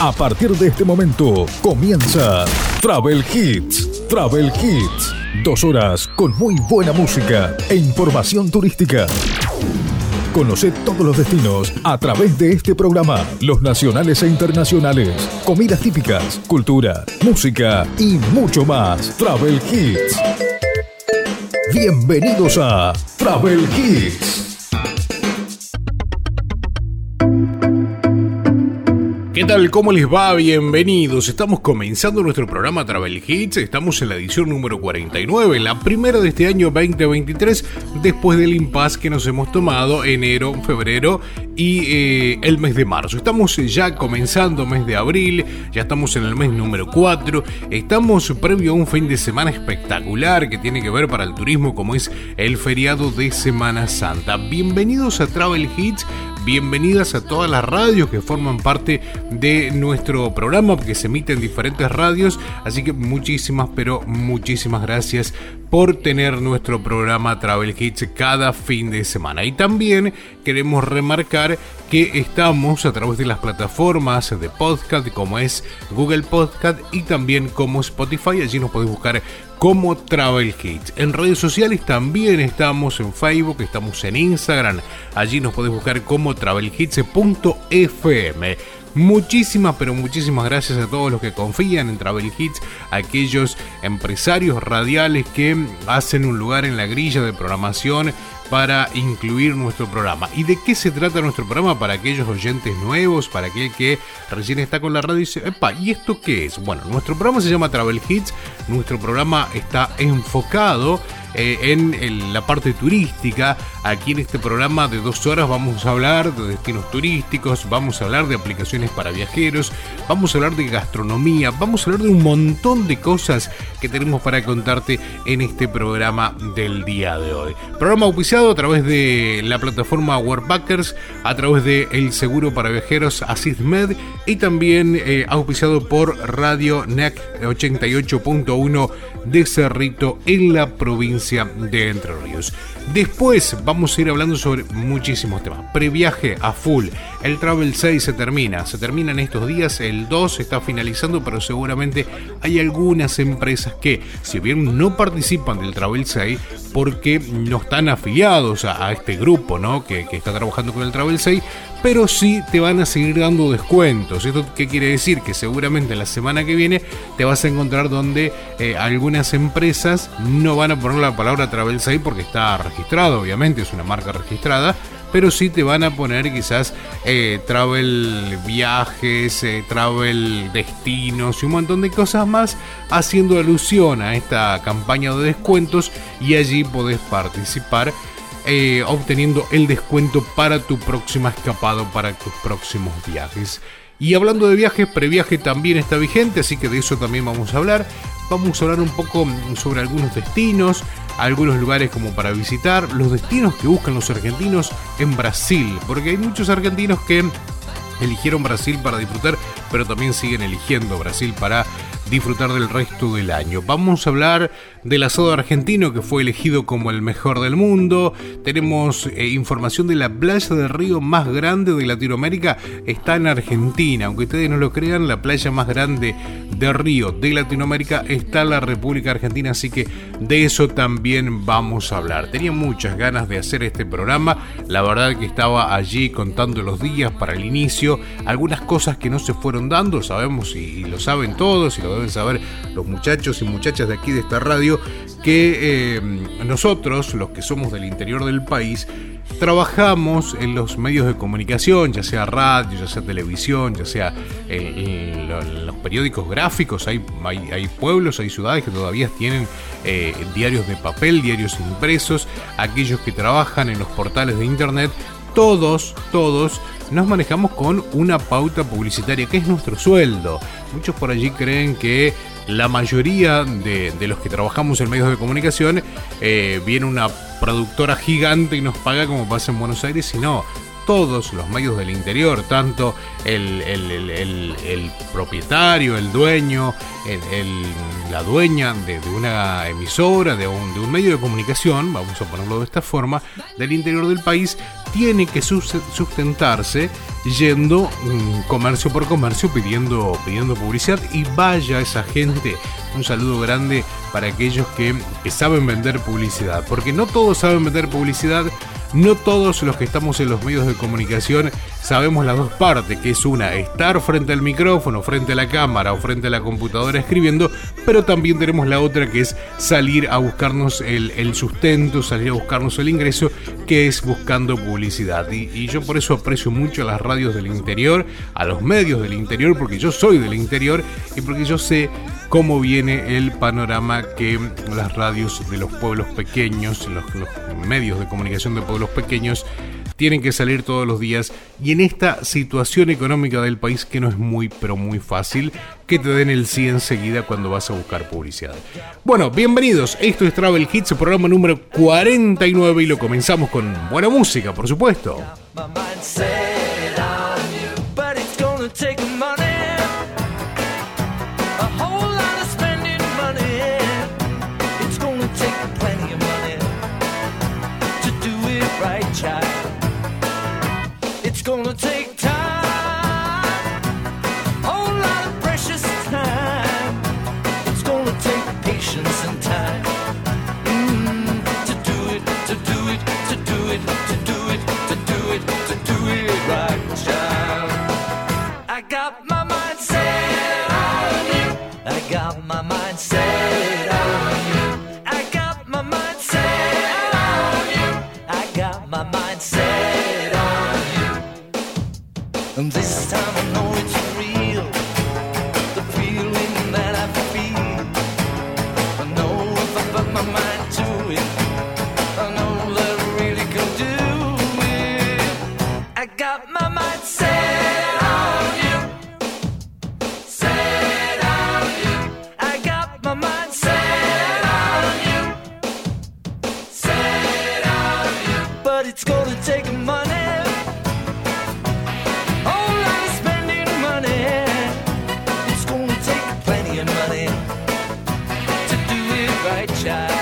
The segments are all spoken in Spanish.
A partir de este momento comienza Travel Hits. Travel Hits. Dos horas con muy buena música e información turística. Conoce todos los destinos a través de este programa, los nacionales e internacionales, comidas típicas, cultura, música y mucho más. Travel Hits. Bienvenidos a Travel Hits. ¿Qué tal? ¿Cómo les va? Bienvenidos. Estamos comenzando nuestro programa Travel Hits. Estamos en la edición número 49, la primera de este año 2023, después del impasse que nos hemos tomado enero, febrero y eh, el mes de marzo. Estamos ya comenzando mes de abril, ya estamos en el mes número 4. Estamos previo a un fin de semana espectacular que tiene que ver para el turismo, como es el feriado de Semana Santa. Bienvenidos a Travel Hits bienvenidas a todas las radios que forman parte de nuestro programa, porque se emite en diferentes radios. Así que muchísimas, pero muchísimas gracias por tener nuestro programa Travel Hits cada fin de semana. Y también queremos remarcar que estamos a través de las plataformas de podcast como es Google Podcast y también como Spotify. Allí nos podéis buscar como Travel Hits. En redes sociales también estamos en Facebook, estamos en Instagram. Allí nos podéis buscar como travelhits.fm. Muchísimas, pero muchísimas gracias a todos los que confían en Travel Hits, aquellos empresarios radiales que hacen un lugar en la grilla de programación para incluir nuestro programa. ¿Y de qué se trata nuestro programa para aquellos oyentes nuevos, para aquel que recién está con la radio y dice, epa, ¿y esto qué es? Bueno, nuestro programa se llama Travel Hits, nuestro programa está enfocado eh, en, la parte turística. Aquí en este programa de dos horas vamos a hablar de destinos turísticos, vamos a hablar de aplicaciones para viajeros, vamos a hablar de gastronomía, vamos a hablar de un montón de cosas que tenemos para contarte en este programa del día de hoy. Programa auspiciado a través de la plataforma Workbackers, a través de el seguro para viajeros ASISMED y también eh, auspiciado por Radio NEC 88.1 de Cerrito en la provincia de Entre Ríos. Después vamos a ir hablando sobre muchísimos temas. Previaje a full. El Travel 6 se termina. Se termina en estos días. El 2 está finalizando, pero seguramente hay algunas empresas que, si bien no participan del Travel 6, porque no están afiliados a, este grupo ¿no? Que, que, está trabajando con el Travel 6, pero sí te van a seguir dando descuentos. ¿Esto qué quiere decir? Que seguramente la semana que viene te vas a encontrar donde eh, algunas empresas no van a poner la palabra Travel 6 porque está registrado, obviamente, es una marca registrada, pero sí te van a poner quizás eh, travel viajes, eh, travel destinos y un montón de cosas más haciendo alusión a esta campaña de descuentos y allí podés participar eh, obteniendo el descuento para tu próxima escapada, para tus próximos viajes. Y hablando de viajes, previaje también está vigente, así que de eso también vamos a hablar. Vamos a hablar un poco sobre algunos destinos, algunos lugares como para visitar, los destinos que buscan los argentinos en Brasil, porque hay muchos argentinos que eligieron Brasil para disfrutar, pero también siguen eligiendo Brasil para disfrutar del resto del año. Vamos a hablar del asado argentino que fue elegido como el mejor del mundo. Tenemos eh, información de la playa del río más grande de Latinoamérica. Está en Argentina. Aunque ustedes no lo crean, la playa más grande de río de Latinoamérica está en la República Argentina. Así que de eso también vamos a hablar. Tenía muchas ganas de hacer este programa. La verdad que estaba allí contando los días para el inicio. Algunas cosas que no se fueron dando. Sabemos y, lo saben todos y lo deben saber los muchachos y muchachas de aquí de esta radio que eh, nosotros, los que somos del interior del país, trabajamos en los medios de comunicación, ya sea radio, ya sea televisión, ya sea en, los periódicos gráficos. Hay, hay, pueblos, hay ciudades que todavía tienen eh, diarios de papel, diarios impresos. Aquellos que trabajan en los portales de internet, todos, todos nos manejamos con una pauta publicitaria que es nuestro sueldo. Muchos por allí creen que la mayoría de, los que trabajamos en medios de comunicación eh, viene una productora gigante y nos paga como pasa en Buenos Aires y no. Todos los medios del interior, tanto el, propietario, el dueño, la dueña de, una emisora, de un, de un medio de comunicación, vamos a ponerlo de esta forma, del interior del país, tiene que sustentarse yendo mm, comercio por comercio pidiendo, pidiendo publicidad y vaya esa gente. Un saludo grande para aquellos que, que saben vender publicidad, porque no todos saben vender publicidad no todos los que estamos en los medios de comunicación sabemos las dos partes, que es una, estar frente al micrófono, frente a la cámara o frente a la computadora escribiendo, pero también tenemos la otra que es salir a buscarnos el, sustento, salir a buscarnos el ingreso, que es buscando publicidad. Y, y yo por eso aprecio mucho a las radios del interior, a los medios del interior, porque yo soy del interior y porque yo sé cómo viene el panorama que las radios de los pueblos pequeños, los, medios de comunicación de pueblos pequeños, tienen que salir todos los días y en esta situación económica del país que no es muy pero muy fácil que te den el sí enseguida cuando vas a buscar publicidad. Bueno, bienvenidos, esto es Travel Hits, programa número 49 y lo comenzamos con buena música, por supuesto. my, my Right child.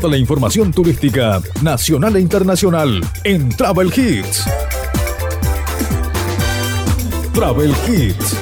Toda la información turística nacional e internacional en Travel Hits. Travel Hits.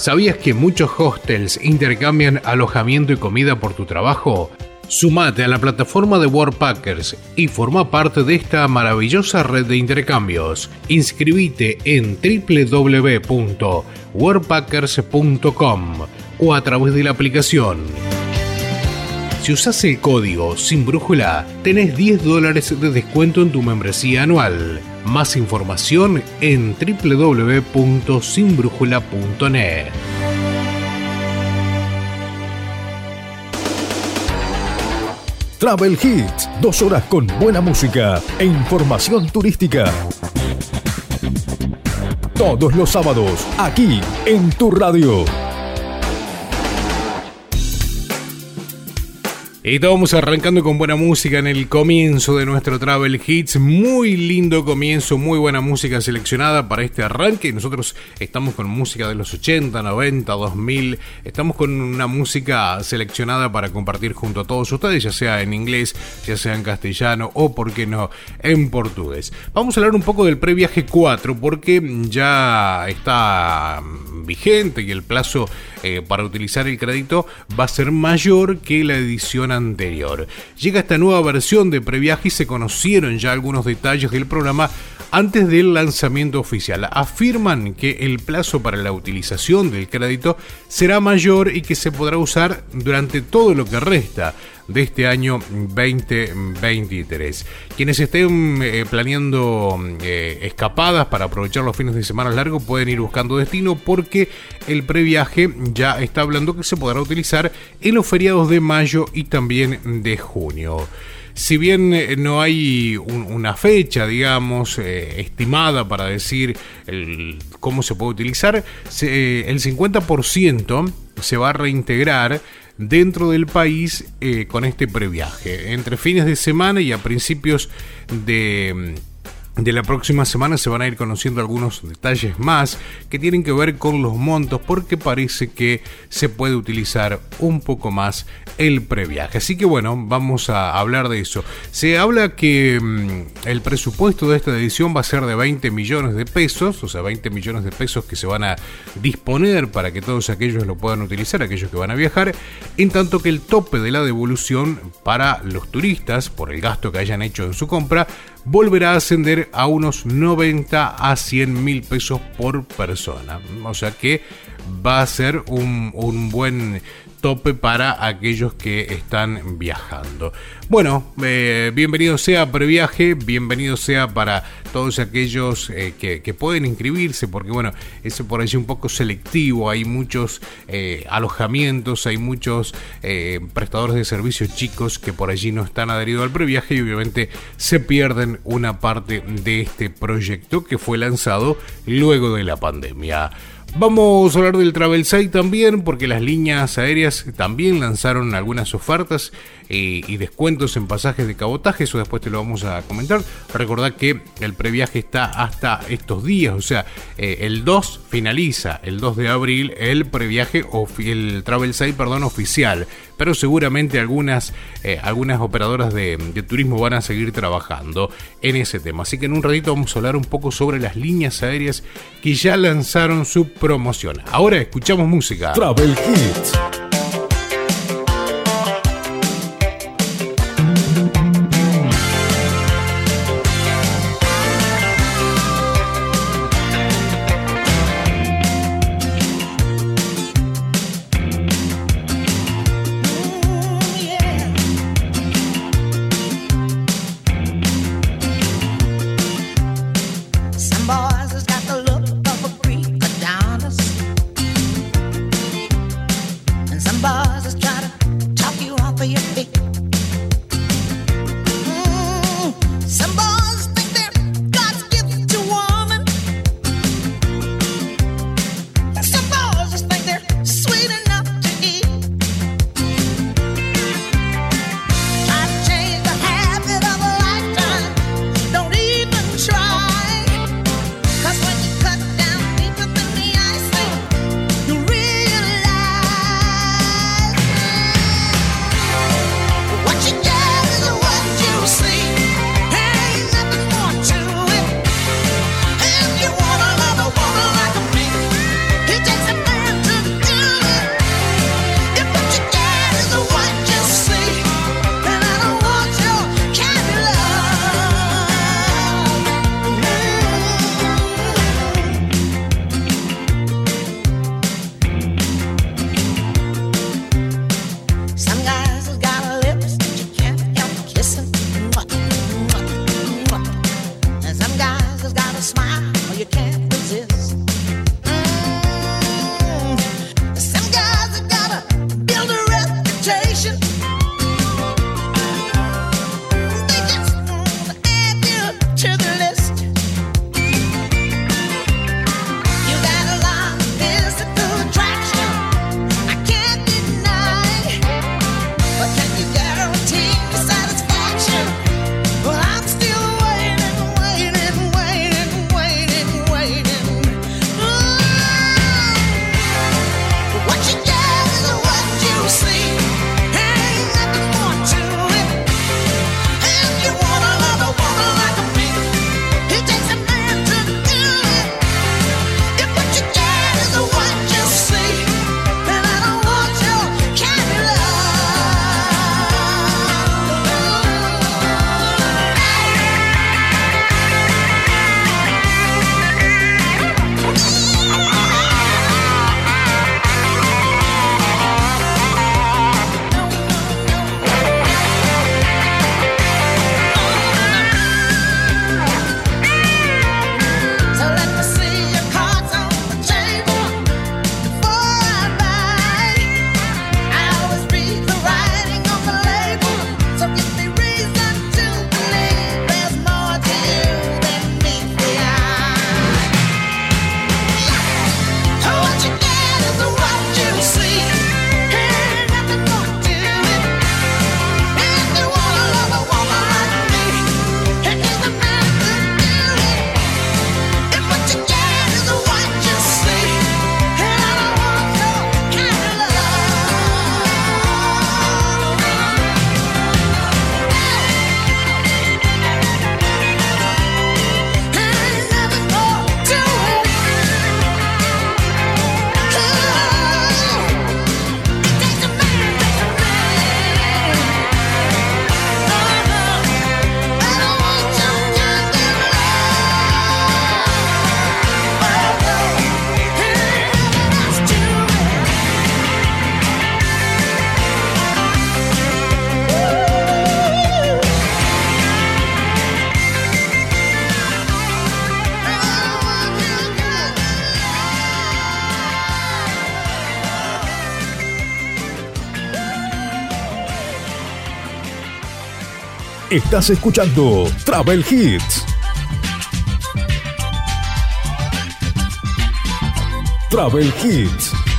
¿Sabías que muchos hostels intercambian alojamiento y comida por tu trabajo? Sumate a la plataforma de Worldpackers y forma parte de esta maravillosa red de intercambios. Inscribite en www.worldpackers.com o a través de la aplicación. Si usas el código Sin Brújula, tenés 10 dólares de descuento en tu membresía anual. Más información en www.sinbrújula.net. Travel Hits, dos horas con buena música e información turística. Todos los sábados, aquí en tu radio. Y estamos arrancando con buena música en el comienzo de nuestro Travel Hits. Muy lindo comienzo, muy buena música seleccionada para este arranque. Nosotros estamos con música de los 80, 90, 2000. Estamos con una música seleccionada para compartir junto a todos ustedes, ya sea en inglés, ya sea en castellano o, por qué no, en portugués. Vamos a hablar un poco del previaje 4 porque ya está vigente y el plazo eh, para utilizar el crédito va a ser mayor que la edición edición anterior. Llega esta nueva versión de previaje y se conocieron ya algunos detalles del programa antes del lanzamiento oficial. Afirman que el plazo para la utilización del crédito será mayor y que se podrá usar durante todo lo que resta de este año 2023. Quienes estén eh, planeando eh, escapadas para aprovechar los fines de semana largos pueden ir buscando destino porque el previaje ya está hablando que se podrá utilizar en los feriados de mayo y también de junio si bien eh, no hay una fecha, digamos, estimada para decir cómo se puede utilizar, el 50% se va a reintegrar dentro del país eh, con este previaje. Entre fines de semana y a principios de de la próxima semana se van a ir conociendo algunos detalles más que tienen que ver con los montos porque parece que se puede utilizar un poco más el previaje. Así que bueno, vamos a hablar de eso. Se habla que mm, el presupuesto de esta edición va a ser de 20 millones de pesos, o sea, 20 millones de pesos que se van a disponer para que todos aquellos lo puedan utilizar, aquellos que van a viajar, en tanto que el tope de la devolución para los turistas por el gasto que hayan hecho en su compra volverá a ascender a unos 90 a 100 mil pesos por persona. O sea que va a ser un, un buen tope para aquellos que están viajando. Bueno, eh, bienvenido sea previaje, bienvenido sea para todos aquellos eh, que, pueden inscribirse, porque bueno, es por allí un poco selectivo, hay muchos eh, alojamientos, hay muchos prestadores de servicios chicos que por allí no están adheridos al previaje y obviamente se pierden una parte de este proyecto que fue lanzado luego de la pandemia. Vamos a hablar del Travel Site también, porque las líneas aéreas también lanzaron algunas ofertas eh, y descuentos en pasajes de cabotaje, eso después te lo vamos a comentar. Recordad que el previaje está hasta estos días, o sea, eh, el 2 finaliza, el 2 de abril, el previaje, el Travel Site, perdón, oficial, pero seguramente algunas, eh, algunas operadoras de, de turismo van a seguir trabajando en ese tema. Así que en un ratito vamos a hablar un poco sobre las líneas aéreas que ya lanzaron su promoción. Ahora escuchamos música. Travel Hits. Estás escuchando Travel Hits. Travel Hits.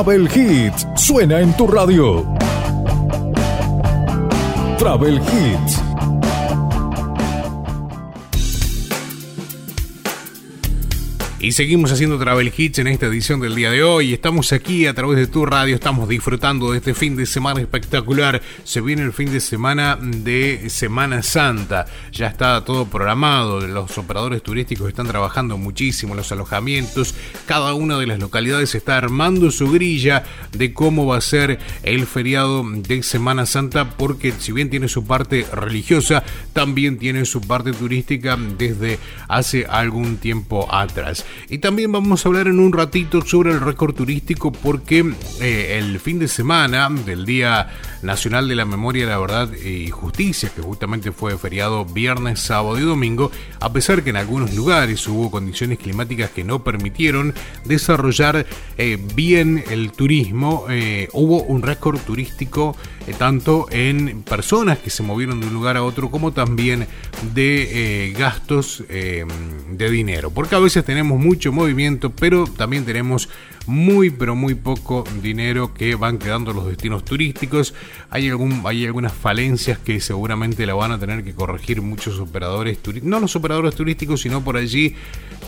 Travel Hits suena en tu radio. Travel Hits Y seguimos haciendo Travel Hits en esta edición del día de hoy. Estamos aquí a través de tu radio, estamos disfrutando de este fin de semana espectacular. Se viene el fin de semana de Semana Santa. Ya está todo programado. Los operadores turísticos están trabajando muchísimo, los alojamientos. Cada una de las localidades está armando su grilla de cómo va a ser el feriado de Semana Santa, porque si bien tiene su parte religiosa, también tiene su parte turística desde hace algún tiempo atrás. Y también vamos a hablar en un ratito sobre el récord turístico porque eh, el fin de semana del Día Nacional de la Memoria, la Verdad y Justicia, que justamente fue feriado viernes, sábado y domingo, a pesar que en algunos lugares hubo condiciones climáticas que no permitieron desarrollar eh, bien el turismo, eh, hubo un récord turístico tanto en personas que se movieron de un lugar a otro como también de gastos de dinero. Porque a veces tenemos mucho movimiento, pero también tenemos muy pero muy poco dinero que van quedando los destinos turísticos. Hay, algún, hay algunas falencias que seguramente la van a tener que corregir muchos operadores turísticos, no los operadores turísticos, sino por allí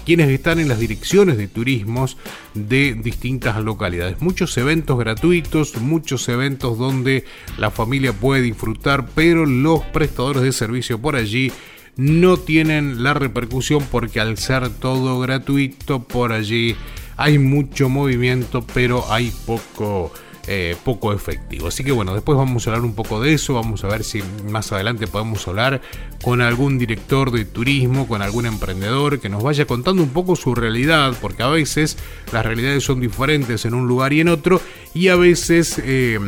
quienes están en las direcciones de turismos de distintas localidades. Muchos eventos gratuitos, muchos eventos donde la familia puede disfrutar, pero los prestadores de servicio por allí no tienen la repercusión porque al ser todo gratuito por allí hay mucho movimiento pero hay poco eh, poco efectivo. Así que bueno, después vamos a hablar un poco de eso, vamos a ver si más adelante podemos hablar con algún director de turismo, con algún emprendedor que nos vaya contando un poco su realidad, porque a veces las realidades son diferentes en un lugar y en otro, y a veces eh,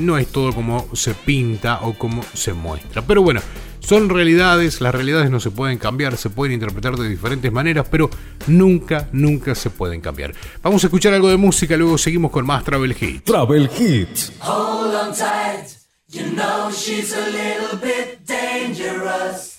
no es todo como se pinta o como se muestra. Pero bueno, son realidades, las realidades no se pueden cambiar, se pueden interpretar de diferentes maneras, pero nunca, nunca se pueden cambiar. Vamos a escuchar algo de música, luego seguimos con más Travel Hits. Travel Hits. Hold on tight, you know she's a little bit dangerous.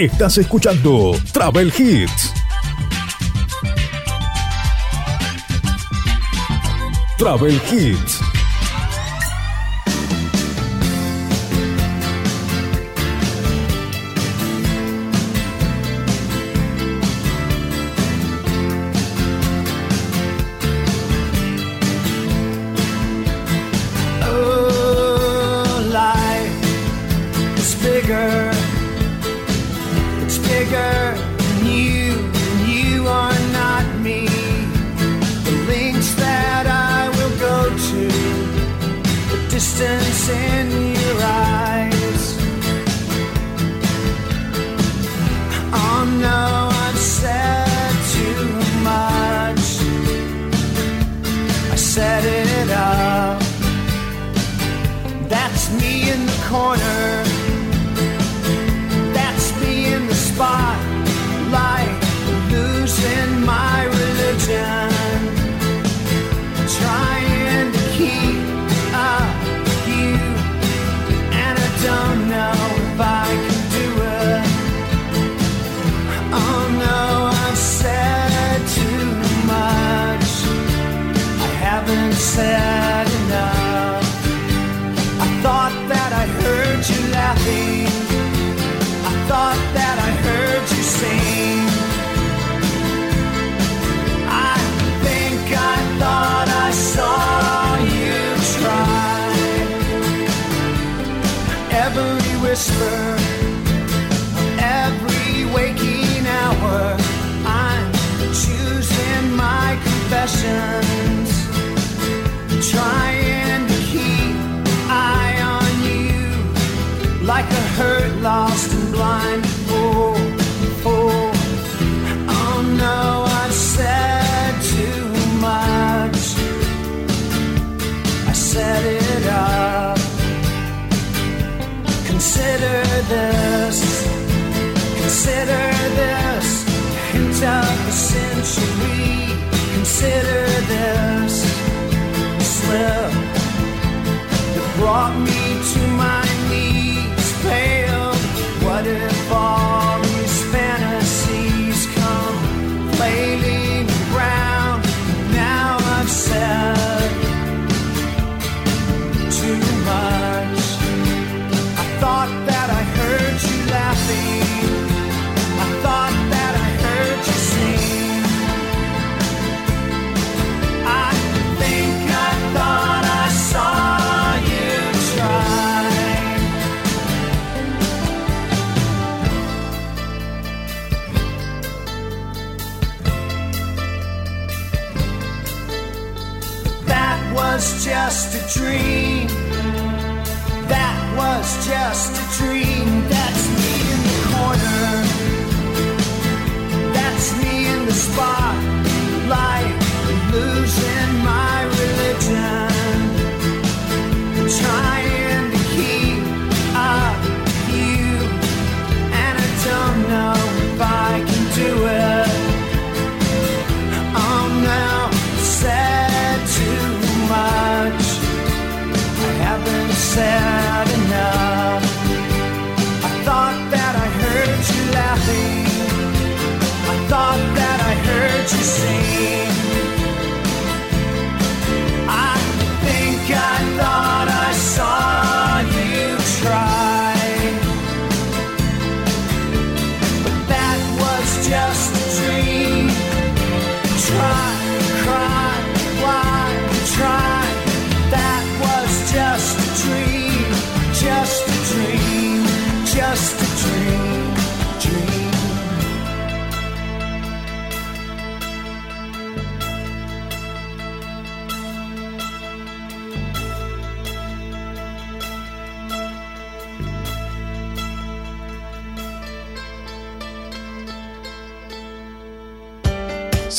Estás escuchando Travel Hits. Travel Hits. Every whisper, every waking hour, I'm choosing my confessions, this. Consider this. Hint of the century. Consider this. Slip that brought me dream. That was just a dream. That's me in the corner. That's me in the spotlight,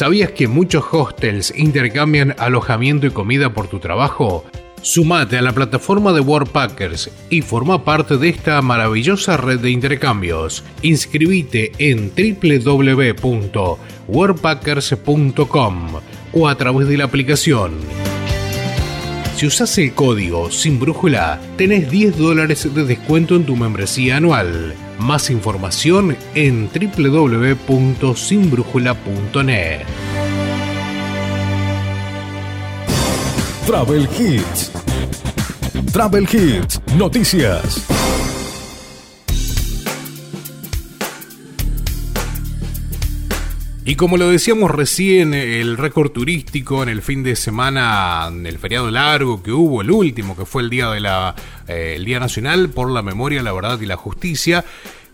¿Sabías que muchos hostels intercambian alojamiento y comida por tu trabajo? Sumate a la plataforma de Worldpackers y forma parte de esta maravillosa red de intercambios. Inscribite en www.worldpackers.com o a través de la aplicación. Si usas el código sin brújula, tenés 10 dólares de descuento en tu membresía anual. Más información en www.sinbrújula.net. Travel Hits. Travel Hits. Noticias. Y como lo decíamos recién, el récord turístico en el fin de semana, en el feriado largo que hubo, el último, que fue el día de la, eh, Día Nacional por la Memoria, la Verdad y la Justicia,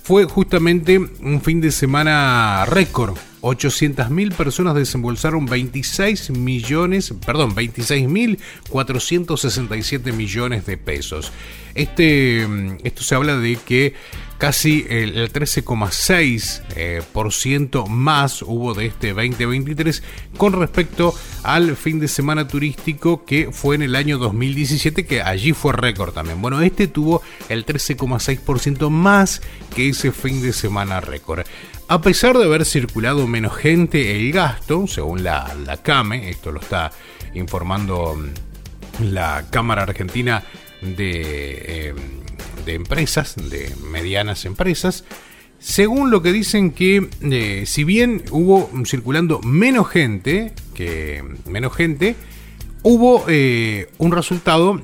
fue justamente un fin de semana récord. 800.000 personas desembolsaron 26 millones, perdón, 26.467 millones de pesos. Este, mm, esto se habla de que casi el, 13,6% eh, más hubo de este 2023 con respecto al fin de semana turístico que fue en el año 2017, que allí fue récord también. Bueno, este tuvo el 13,6% más que ese fin de semana récord. A pesar de haber circulado menos gente, el gasto, según la, la CAME, esto lo está informando mm, la Cámara Argentina de, eh, de Empresas, de medianas empresas, según lo que dicen que eh, si bien hubo circulando menos gente, que menos gente, hubo eh, un resultado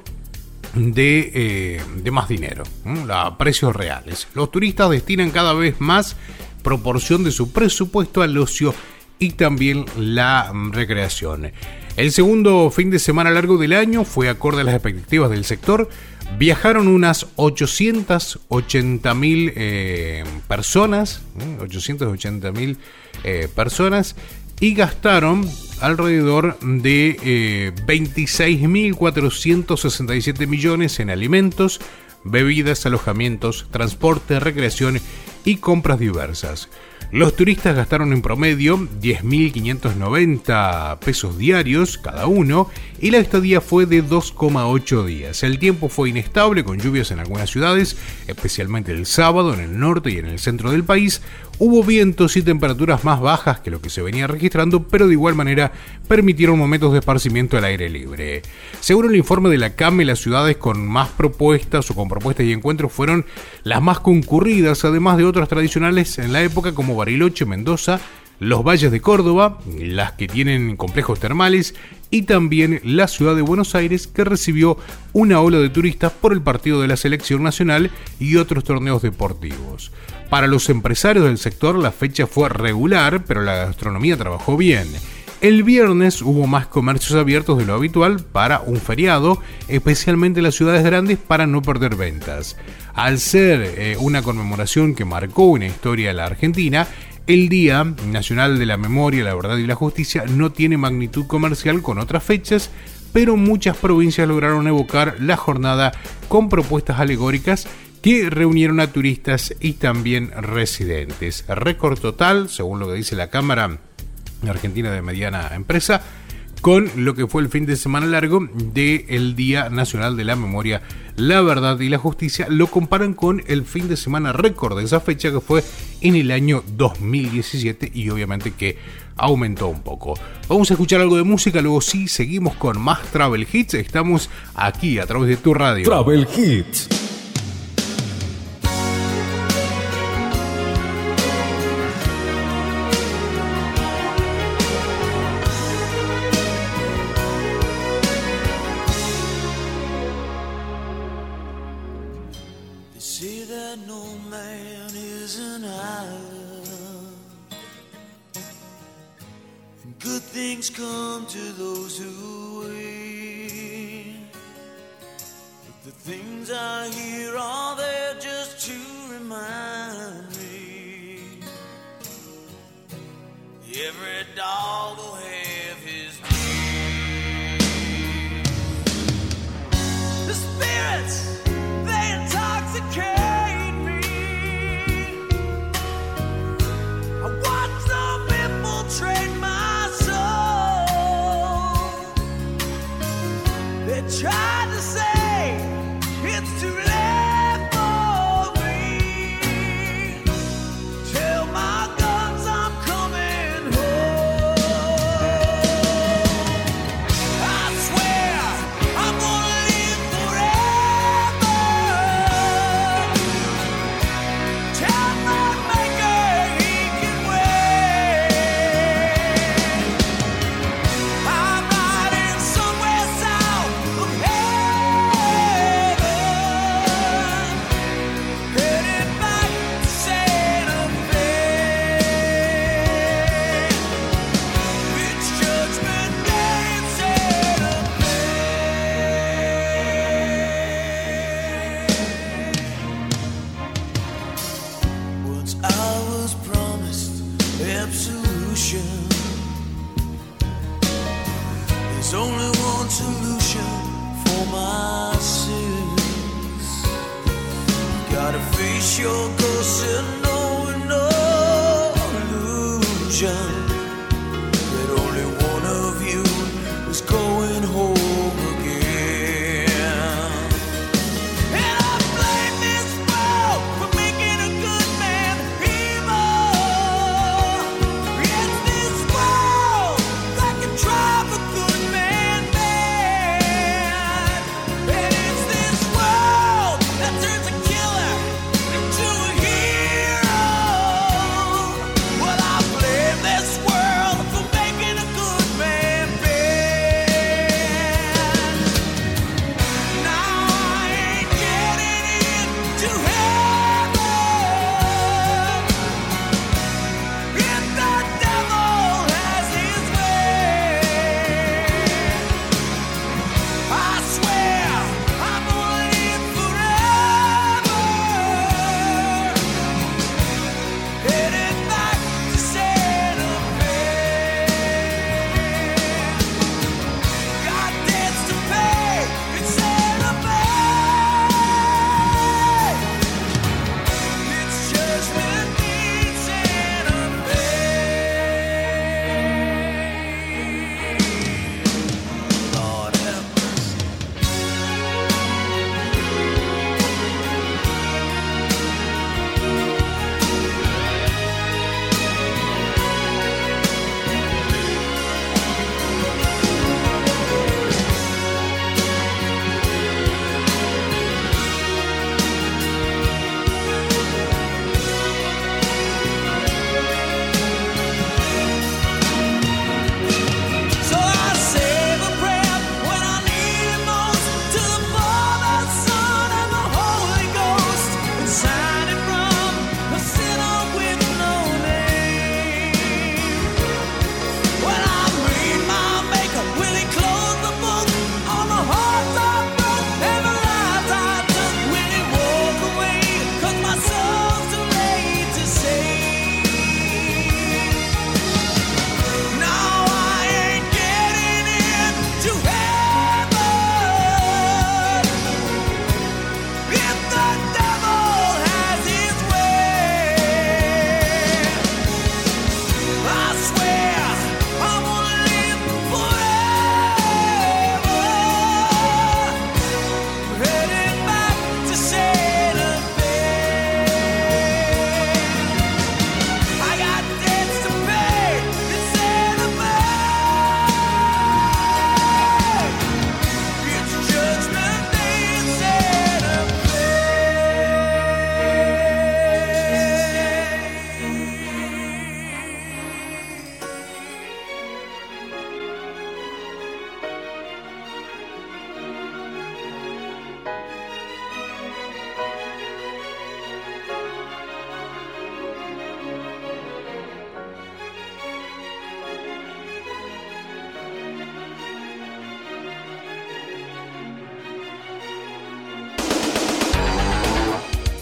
de, de más dinero, a precios reales. Los turistas destinan cada vez más proporción de su presupuesto al ocio y también la mm, recreación. El segundo fin de semana largo del año fue acorde a las expectativas del sector. Viajaron unas 880 mil eh, personas, 880 mil eh, personas y gastaron alrededor de eh, 26.467 millones en alimentos, bebidas, alojamientos, transporte, recreación y compras diversas. Los turistas gastaron en promedio 10.590 pesos diarios cada uno y la estadía fue de 2,8 días. El tiempo fue inestable con lluvias en algunas ciudades, especialmente el sábado en el norte y en el centro del país. Hubo vientos y temperaturas más bajas que lo que se venía registrando, pero de igual manera permitieron momentos de esparcimiento al aire libre. Según el informe de la CAME, las ciudades con más propuestas o con propuestas y encuentros fueron las más concurridas, además de otras tradicionales en la época como Bariloche, Mendoza, los valles de Córdoba, las que tienen complejos termales, y también la ciudad de Buenos Aires, que recibió una ola de turistas por el partido de la selección nacional y otros torneos deportivos. Para los empresarios del sector la fecha fue regular, pero la gastronomía trabajó bien. El viernes hubo más comercios abiertos de lo habitual para un feriado, especialmente en las ciudades grandes para no perder ventas. Al ser eh, una conmemoración que marcó una historia de la Argentina, el Día Nacional de la Memoria, la Verdad y la Justicia no tiene magnitud comercial con otras fechas, pero muchas provincias lograron evocar la jornada con propuestas alegóricas que reunieron a turistas y también residentes. Récord total, según lo que dice la Cámara Argentina de Mediana Empresa, con lo que fue el fin de semana largo del Día Nacional de la Memoria, la Verdad y la Justicia. Lo comparan con el fin de semana récord de esa fecha que fue en el año 2017 y obviamente que aumentó un poco. Vamos a escuchar algo de música, luego sí, seguimos con más Travel Hits. Estamos aquí a través de tu radio. Travel Hits. say that no man is an island. And good things come to those who wait. But the things I hear are there just to remind me. Every dog will have.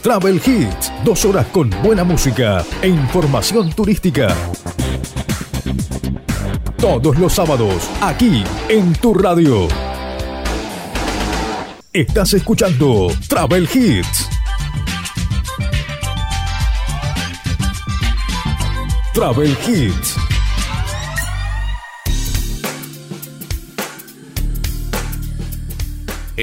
Travel Hits, dos horas con buena música e información turística. Todos los sábados, aquí en tu radio. Estás escuchando Travel Hits. Travel Hits.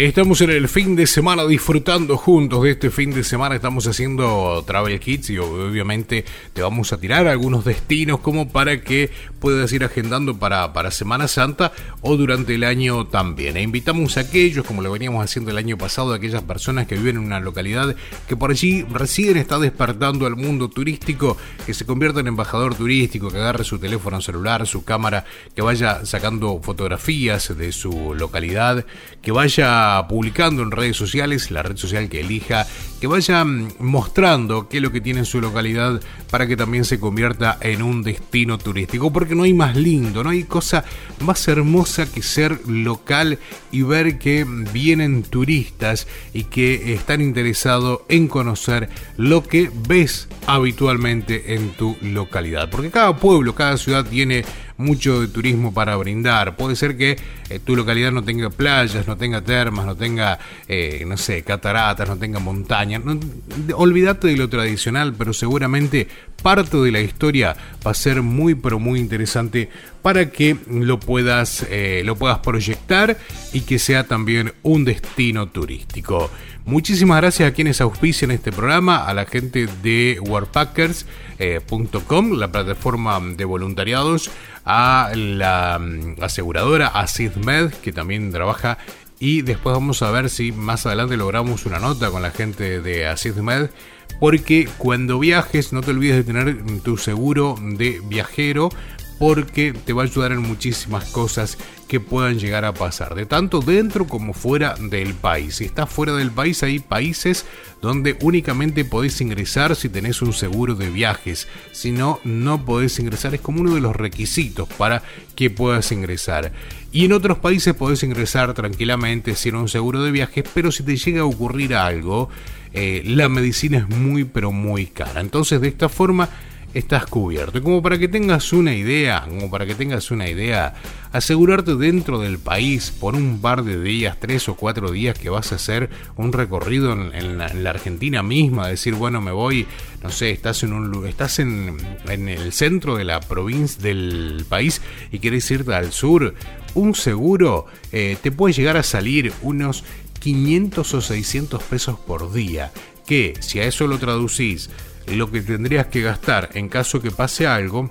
Estamos en el fin de semana disfrutando juntos de este fin de semana. Estamos haciendo Travel Kits y obviamente te vamos a tirar algunos destinos como para que puedas ir agendando para, para Semana Santa o durante el año también. E invitamos a aquellos, como lo veníamos haciendo el año pasado, a aquellas personas que viven en una localidad que por allí recién está despertando al mundo turístico, que se convierta en embajador turístico, que agarre su teléfono celular, su cámara, que vaya sacando fotografías de su localidad, que vaya publicando en redes sociales, la red social que elija, que vaya mostrando qué es lo que tiene en su localidad para que también se convierta en un destino turístico, porque no hay más lindo, no hay cosa más hermosa que ser local y ver que vienen turistas y que están interesados en conocer lo que ves habitualmente en tu localidad, porque cada pueblo, cada ciudad tiene mucho de turismo para brindar. Puede ser que eh, tu localidad no tenga playas, no tenga termas, no tenga, eh, no sé, cataratas, no tenga montañas España. olvídate de lo tradicional, pero seguramente parte de la historia va a ser muy pero muy interesante para que lo puedas, eh, lo puedas proyectar y que sea también un destino turístico. Muchísimas gracias a quienes auspician este programa, a la gente de warpackers.com, la plataforma de voluntariados, a la mm, aseguradora AcidMed, que también trabaja y después vamos a ver si más adelante logramos una nota con la gente de AcidMed. Porque cuando viajes no te olvides de tener tu seguro de viajero porque te va a ayudar en muchísimas cosas que puedan llegar a pasar, de tanto dentro como fuera del país. Si estás fuera del país, hay países donde únicamente podés ingresar si tenés un seguro de viajes. Si no, no podés ingresar. Es como uno de los requisitos para que puedas ingresar. Y en otros países podés ingresar tranquilamente sin un seguro de viajes, pero si te llega a ocurrir algo, eh, la medicina es muy pero muy cara. Entonces de esta forma estás cubierto. Como para que tengas una idea, como para que tengas una idea, asegurarte dentro del país por un par de días, tres o cuatro días que vas a hacer un recorrido en, la, Argentina misma, decir, bueno, me voy, no sé, estás en un estás en, en el centro de la provincia del país y quieres irte al sur, un seguro eh, te puede llegar a salir unos 500 o 600 pesos por día, que si a eso lo traducís lo que tendrías que gastar en caso que pase algo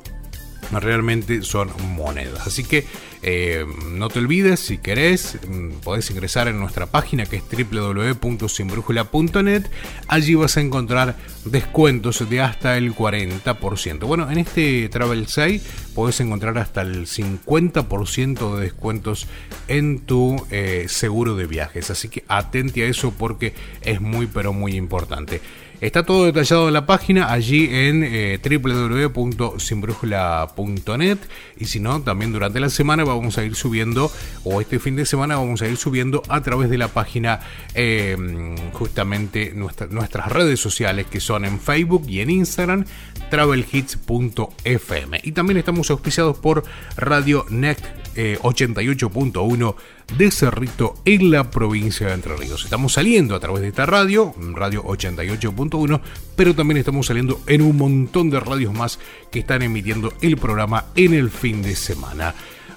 realmente son monedas. Así que eh, no te olvides, si querés, mm, podés ingresar en nuestra página que es www.sinbrújula.net. Allí vas a encontrar descuentos de hasta el 40%. Bueno, en este Travel 6 podés encontrar hasta el 50% de descuentos en tu eh, seguro de viajes. Así que atente a eso porque es muy pero muy importante. Está todo detallado en la página, allí en eh, www.sinbrújula.net y si no, también durante la semana vamos a ir subiendo, o este fin de semana vamos a ir subiendo a través de la página em, justamente nuestras redes sociales que son en Facebook y en Instagram, travelhits.fm. Y también estamos auspiciados por Radio Net 88.1 de Cerrito en la provincia de Entre Ríos. Estamos saliendo a través de esta radio, radio 88.1, pero también estamos saliendo en un montón de radios más que están emitiendo el programa en el fin de semana.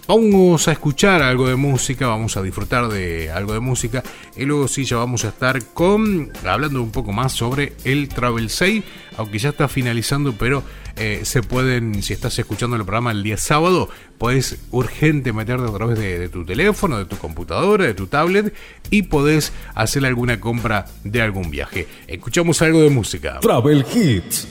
Vamos a escuchar algo de música, vamos a disfrutar de algo de música y luego sí ya vamos a estar con hablando un poco más sobre el Travel 6, aunque ya está finalizando, pero eh, se pueden, si estás escuchando el programa el día sábado, puedes urgente meterte a través de, de, tu teléfono, de tu computadora, de tu tablet y podés hacer alguna compra de algún viaje. Escuchamos algo de música. Travel Hits.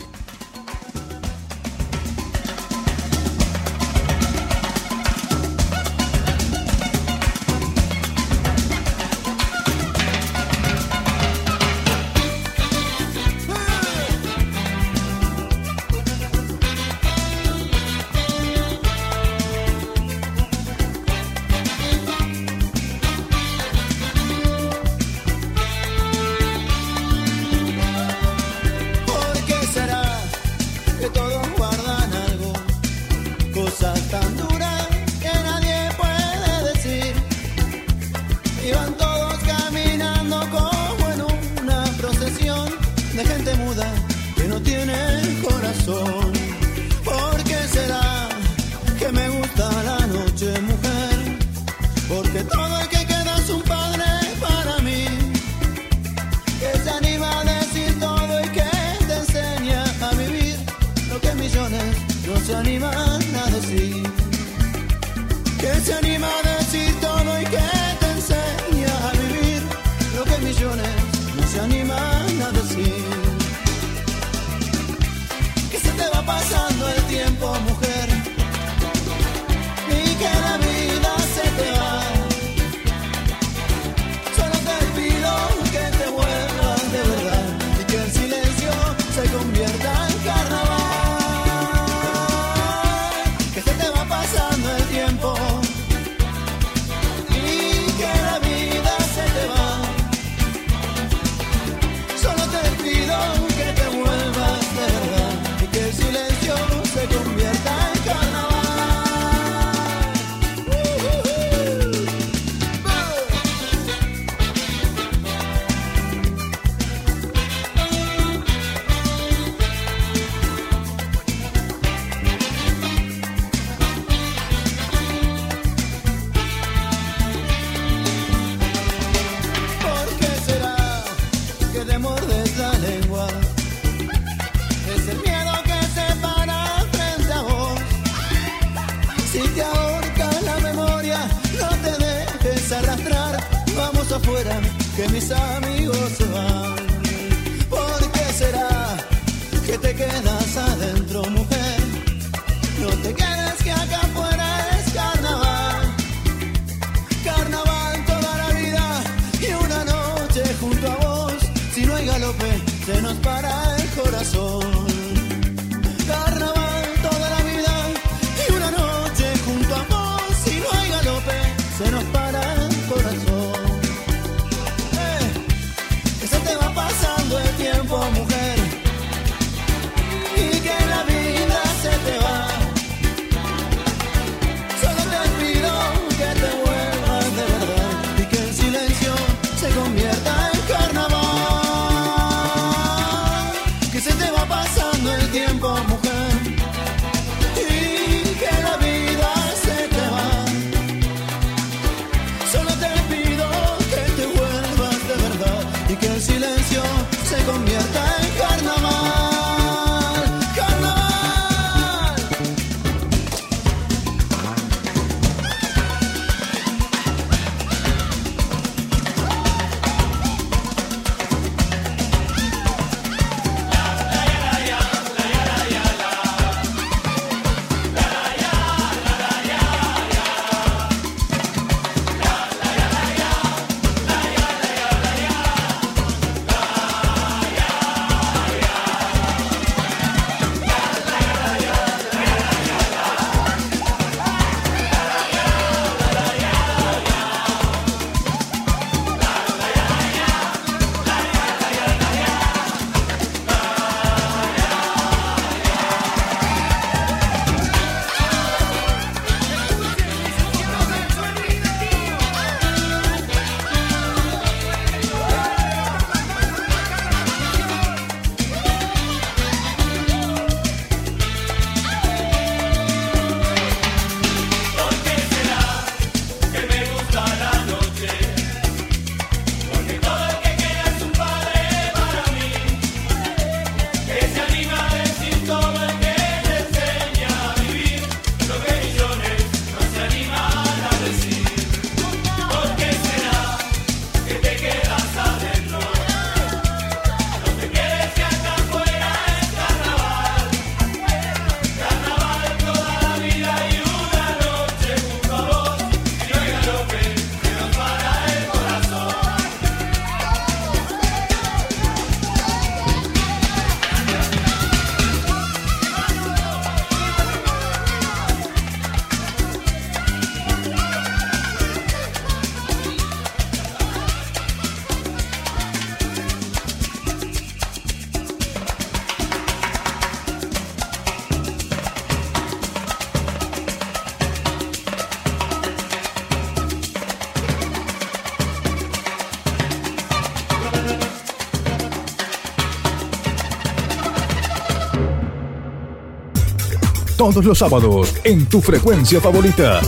todos los sábados en tu frecuencia favorita.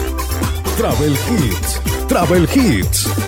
Travel Hits. Travel Hits.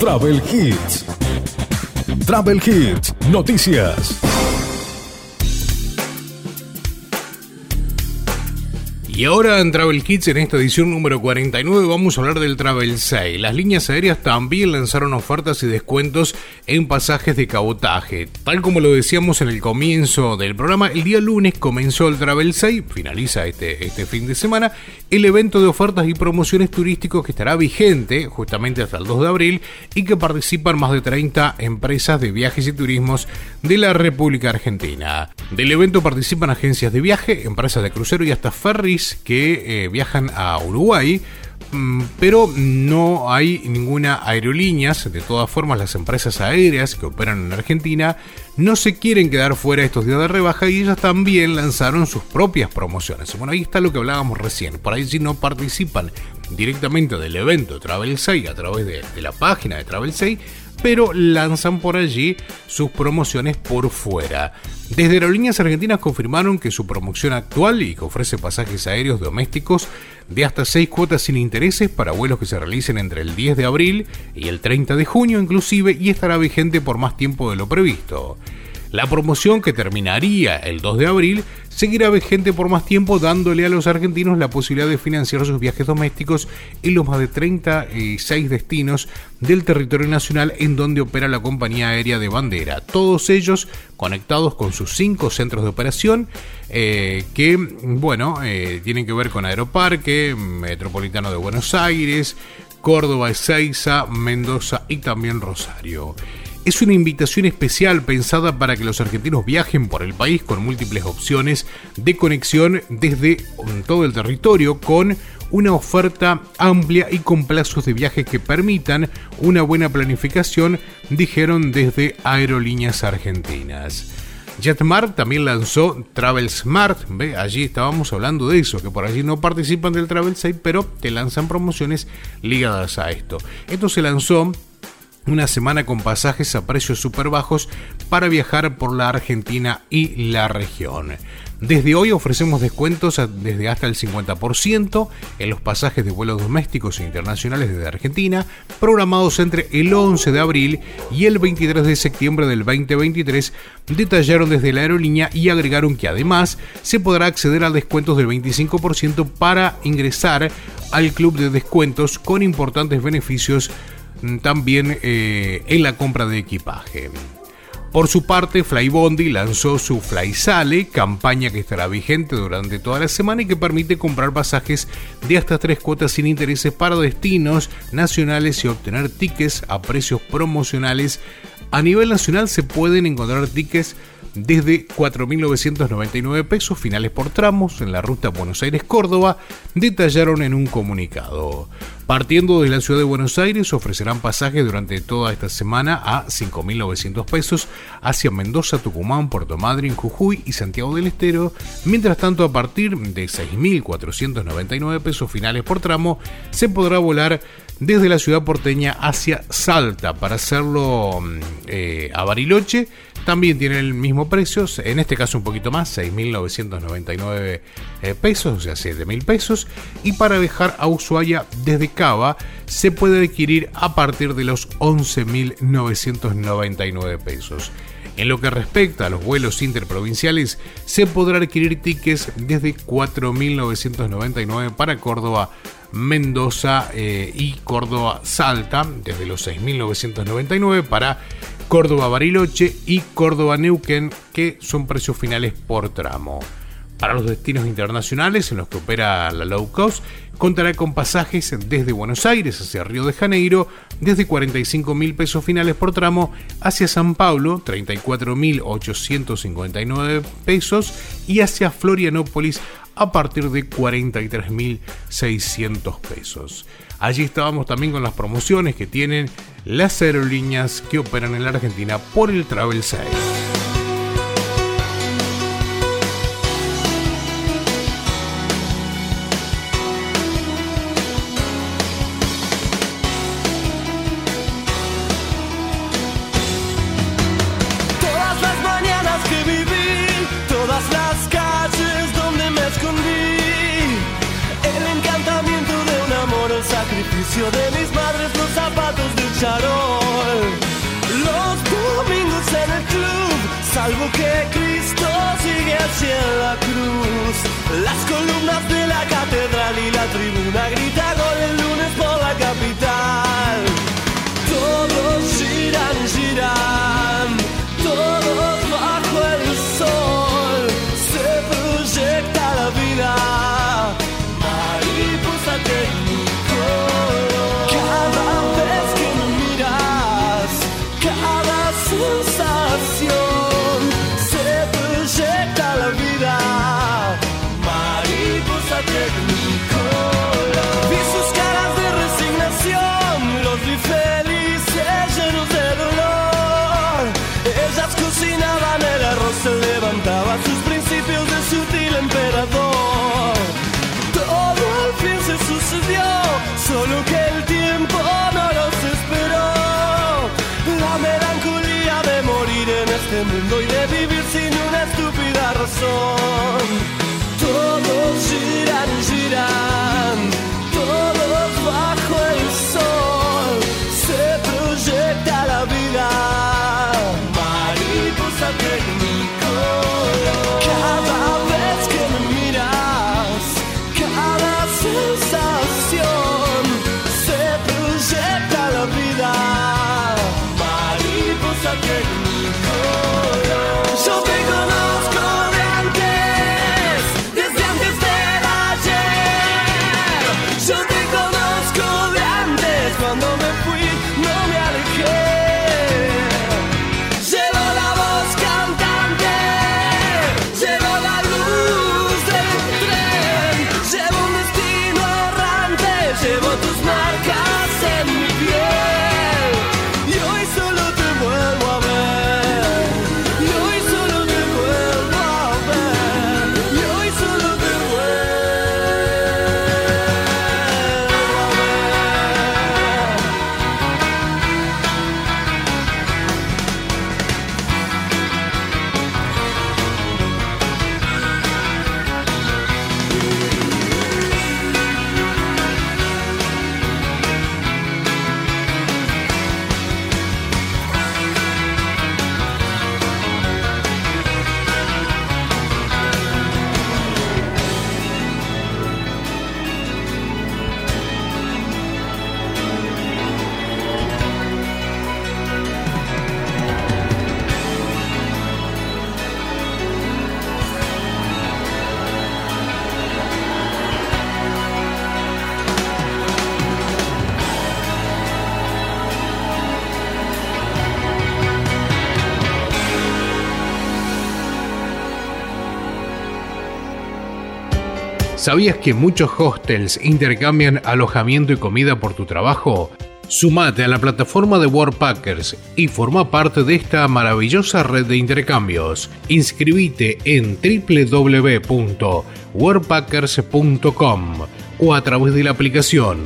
Travel Hits. Travel Hits, noticias. Y ahora en Travel Kits, en esta edición número 49, vamos a hablar del Travel 6. Las líneas aéreas también lanzaron ofertas y descuentos en pasajes de cabotaje. Tal como lo decíamos en el comienzo del programa, el día lunes comenzó el Travel 6, finaliza este, este fin de semana, el evento de ofertas y promociones turísticos que estará vigente justamente hasta el 2 de abril y que participan más de 30 empresas de viajes y turismos de la República Argentina. Del evento participan agencias de viaje, empresas de crucero y hasta ferries que eh, viajan a Uruguay. mm, Pero no hay ninguna aerolíneas, de todas formas las empresas aéreas que operan en Argentina no se quieren quedar fuera estos días de rebaja y ellas también lanzaron sus propias promociones. Bueno, ahí está lo que hablábamos recién, por ahí si no participan directamente del evento Travel 6 a través de, de la página de Travel 6, pero lanzan por allí sus promociones por fuera. Desde Aerolíneas Argentinas confirmaron que su promoción actual y que ofrece pasajes aéreos domésticos de hasta 6 cuotas sin intereses para vuelos que se realicen entre el 10 de abril y el 30 de junio inclusive y estará vigente por más tiempo de lo previsto. La promoción que terminaría el 2 de abril seguirá vigente por más tiempo dándole a los argentinos la posibilidad de financiar sus viajes domésticos en los más de 36 destinos del territorio nacional en donde opera la compañía aérea de bandera. Todos ellos conectados con sus cinco centros de operación eh, que, bueno, eh, tienen que ver con Aeroparque, Metropolitano de Buenos Aires, Córdoba, Ezeiza, Mendoza y también Rosario. Es una invitación especial pensada para que los argentinos viajen por el país con múltiples opciones de conexión desde todo el territorio con una oferta amplia y con plazos de viaje que permitan una buena planificación, dijeron desde Aerolíneas Argentinas. Jetmar también lanzó Travel Smart, ¿ve? allí estábamos hablando de eso, que por allí no participan del Travel Site, pero te lanzan promociones ligadas a esto. Esto se lanzó una semana con pasajes a precios súper bajos para viajar por la Argentina y la región. Desde hoy ofrecemos descuentos desde hasta el 50% en los pasajes de vuelos domésticos e internacionales desde Argentina, programados entre el 11 de abril y el 23 de septiembre del 2023, detallaron desde la aerolínea y agregaron que además se podrá acceder a descuentos del 25% para ingresar al club de descuentos con importantes beneficios también eh, en la compra de equipaje. Por su parte, Flybondi lanzó su Flysale, campaña que estará vigente durante toda la semana y que permite comprar pasajes de hasta tres cuotas sin intereses para destinos nacionales y obtener tickets a precios promocionales. A nivel nacional se pueden encontrar tickets desde 4.999 pesos finales por tramos en la ruta Buenos Aires-Córdoba, detallaron en un comunicado. Partiendo de la ciudad de Buenos Aires, ofrecerán pasajes durante toda esta semana a 5.900 pesos hacia Mendoza, Tucumán, Puerto Madryn, Jujuy y Santiago del Estero. Mientras tanto, a partir de 6.499 pesos finales por tramo, se podrá volar desde la ciudad porteña hacia Salta. Para hacerlo mm, eh, a Bariloche también tiene el mismo precio, en este caso un poquito más, 6.999 eh, pesos, o sea, 7.000 pesos. Y para viajar a Ushuaia desde Cava se puede adquirir a partir de los 11.999 pesos. En lo que respecta a los vuelos interprovinciales, se podrá adquirir tickets desde 4.999 para Córdoba, Mendoza eh, y Córdoba Salta, desde los 6.999 para Córdoba Bariloche y Córdoba Neuquén, que son precios finales por tramo. Para los destinos internacionales en los que opera la low cost, contará con pasajes desde Buenos Aires hacia Río de Janeiro desde 45 mil pesos finales por tramo hacia San Pablo 34 mil 859 pesos y hacia Florianópolis a partir de 43 mil 600 pesos. Allí estábamos también con las promociones que tienen las aerolíneas que operan en la Argentina por el Travel 6. ¿Sabías que muchos hostels intercambian alojamiento y comida por tu trabajo? Sumate a la plataforma de Worldpackers y forma parte de esta maravillosa red de intercambios. Inscribite en www.worldpackers.com o a través de la aplicación.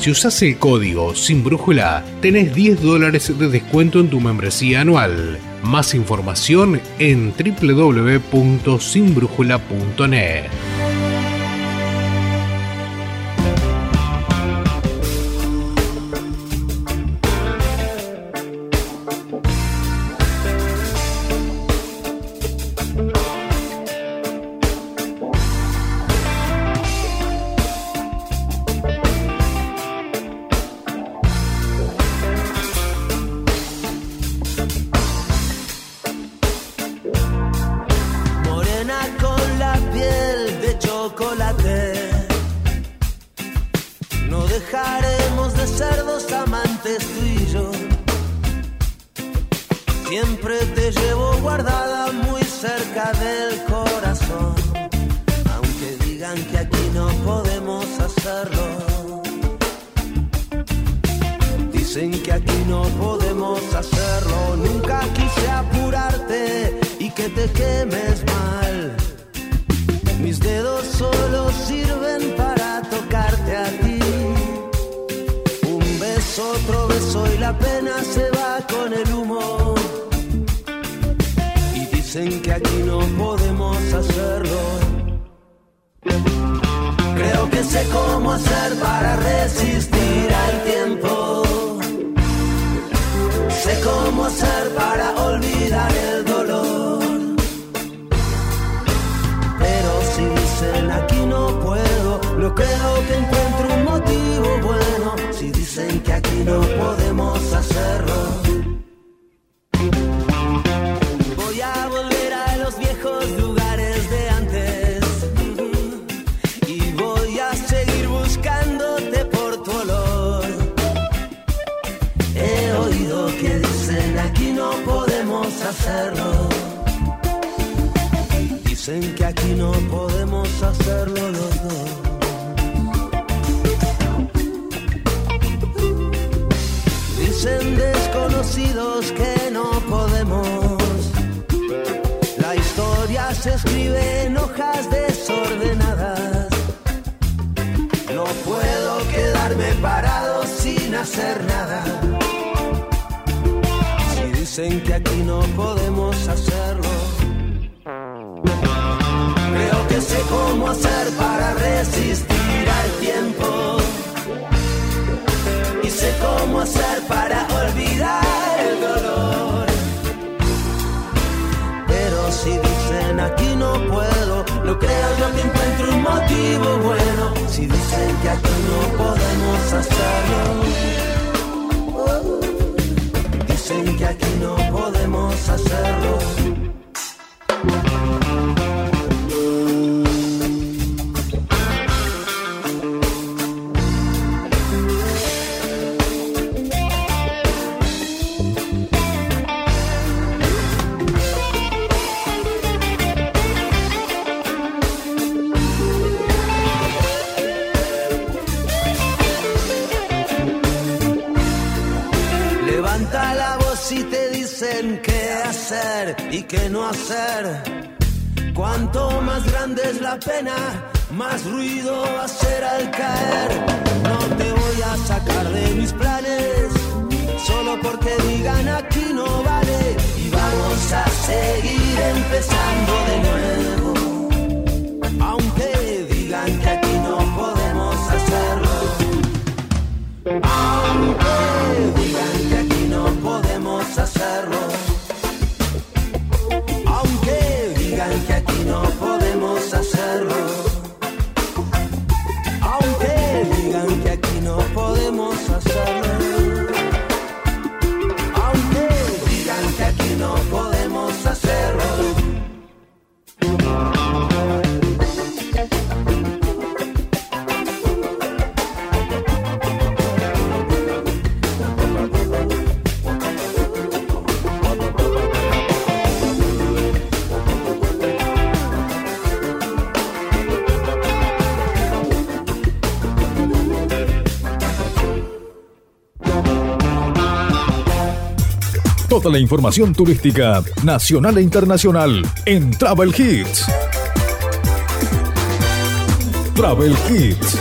Si usas el código sin brújula, tenés 10 dólares de descuento en tu membresía anual. Más información en www.sinbrújula.net. hacer nada. Si dicen que aquí no podemos hacerlo. Creo que sé cómo hacer para resistir al tiempo. Y sé cómo hacer para olvidar el dolor. Pero si dicen aquí no puedo, no creo yo que encuentre un motivo bueno. Si dicen que aquí no podemos hacerlo. Dicen que aquí no podemos hacerlo. Qué no hacer. Cuanto más grande es la pena, más ruido va a hacer al caer. No te voy a sacar de mis planes, solo porque digan aquí no vale. Y vamos a seguir empezando de nuevo. Toda la información turística nacional e internacional en Travel Hits. Travel Hits.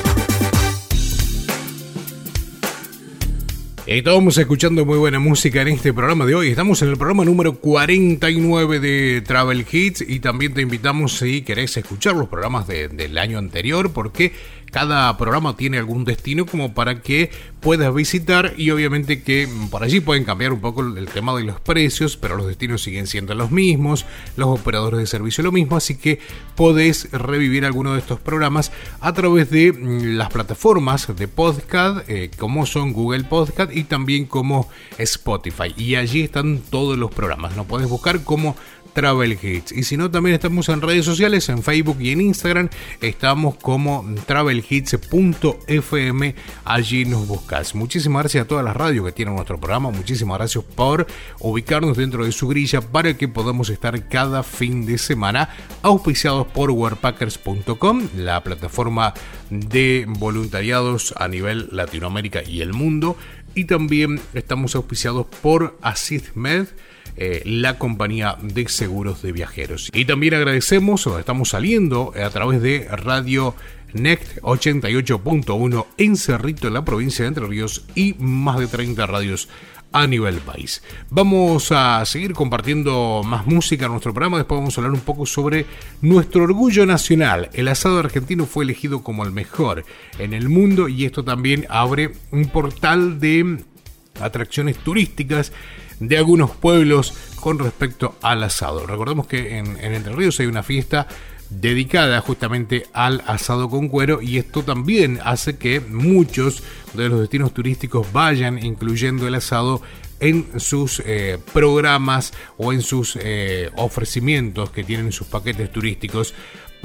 Estamos escuchando muy buena música en este programa de hoy. Estamos en el programa número 49 de Travel Hits y también te invitamos si querés escuchar los programas de- del año anterior porque cada programa tiene algún destino como para que puedas visitar y obviamente que mm, por allí pueden cambiar un poco el tema de los precios, pero los destinos siguen siendo los mismos, los operadores de servicio lo mismo, así que podés revivir alguno de estos programas a través de mm, las plataformas de podcast eh, como son Google Podcast y también como Spotify. Y allí están todos los programas. Nos podés buscar como Travel Hits. Y si no, también estamos en redes sociales, en Facebook y en Instagram. Estamos como travelhits.fm. Allí nos buscas. Muchísimas gracias a todas las radios que tienen nuestro programa. Muchísimas gracias por ubicarnos dentro de su grilla para que podamos estar cada fin de semana auspiciados por warpackers.com, la plataforma de voluntariados a nivel Latinoamérica y el mundo. Y también estamos auspiciados por AssistMed eh, la compañía de seguros de viajeros. Y también agradecemos, estamos saliendo a través de Radio NECT 88.1 en Cerrito, en la provincia de Entre Ríos, y más de 30 radios a nivel país. Vamos a seguir compartiendo más música en nuestro programa, después vamos a hablar un poco sobre nuestro orgullo nacional. El asado argentino fue elegido como el mejor en el mundo y esto también abre un portal de atracciones turísticas de algunos pueblos con respecto al asado. Recordemos que en, Entre Ríos hay una fiesta dedicada justamente al asado con cuero y esto también hace que muchos de los destinos turísticos vayan incluyendo el asado en sus eh, programas o en sus eh, ofrecimientos que tienen sus paquetes turísticos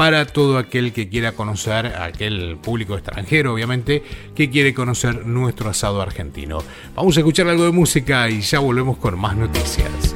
para todo aquel que quiera conocer, aquel público extranjero obviamente, que quiere conocer nuestro asado argentino. Vamos a escuchar algo de música y ya volvemos con más noticias.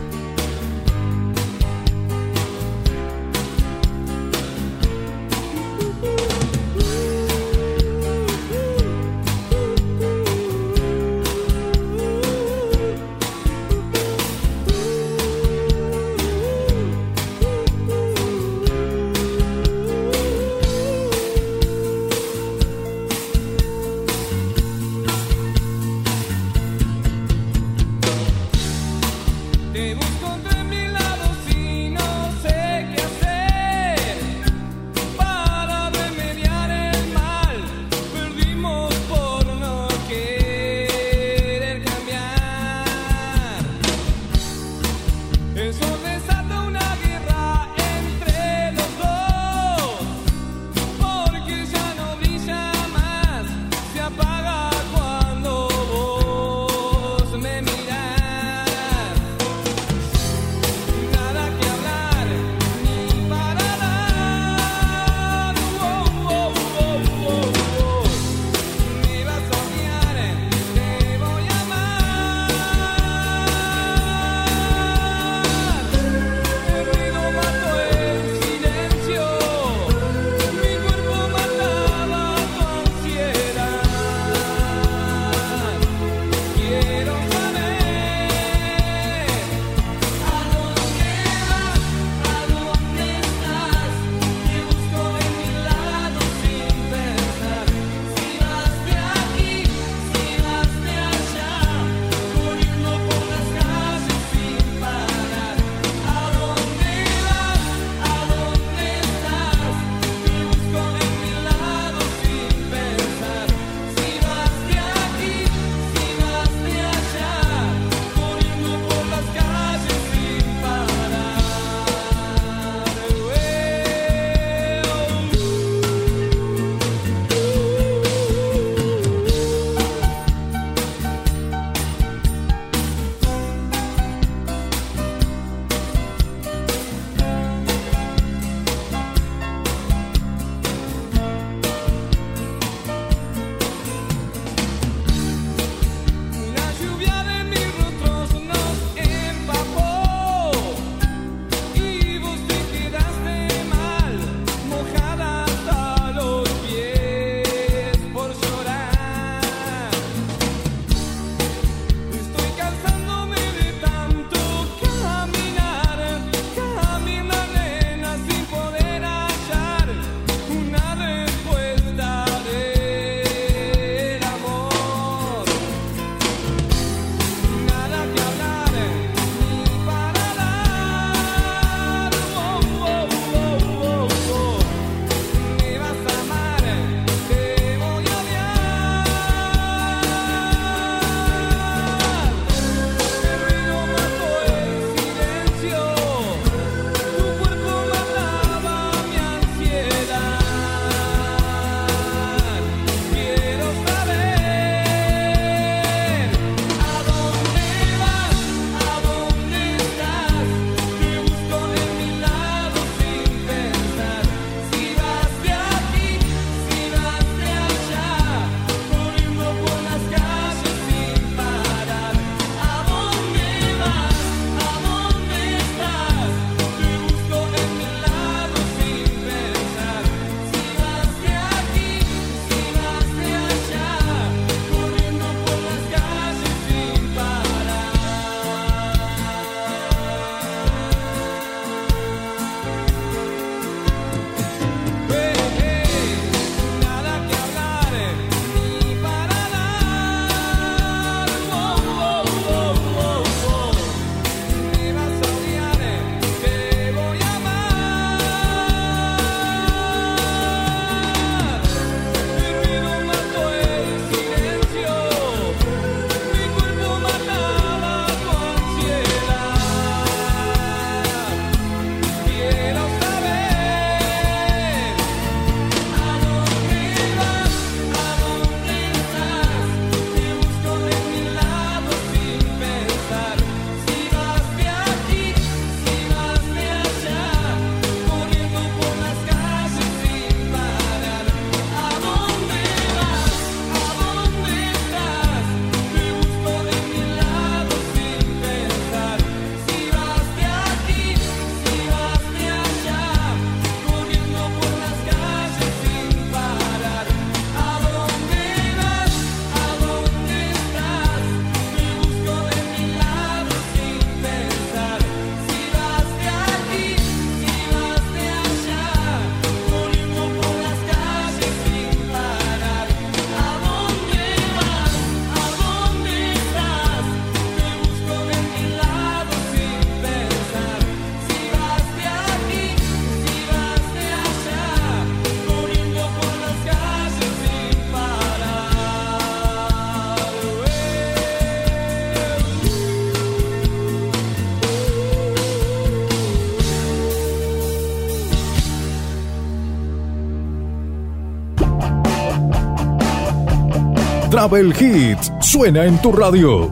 Travel Hits suena en tu radio.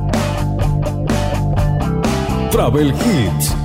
Travel Hits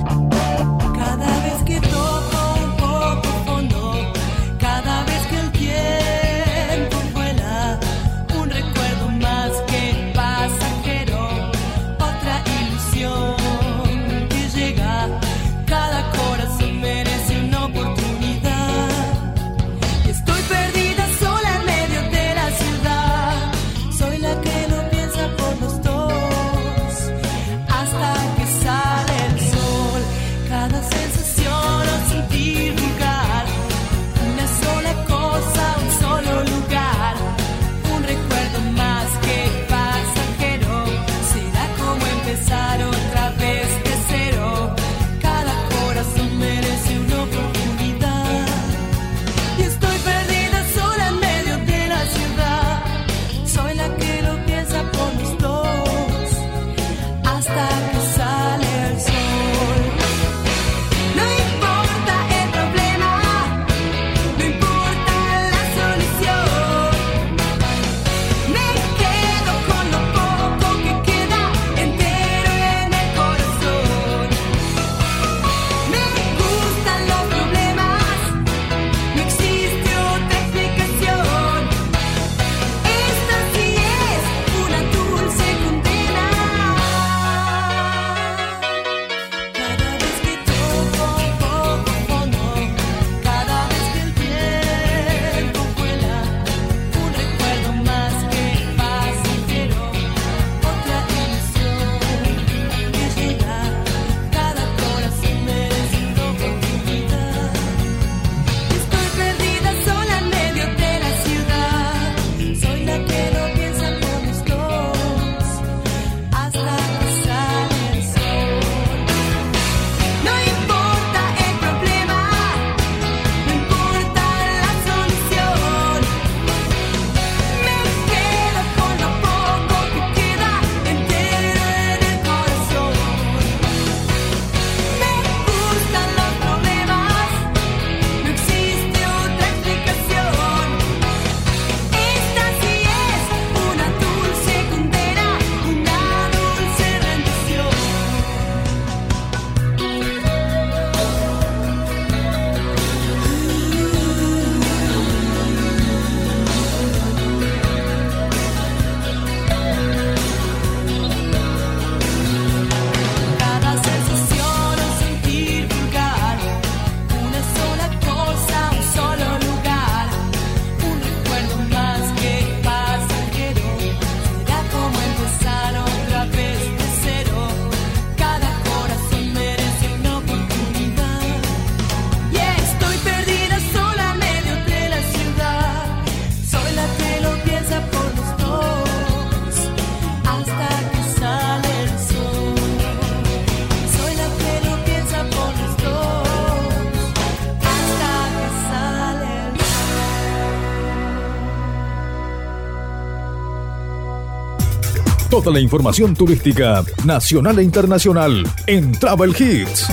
Toda la información turística nacional e internacional en Travel Hits.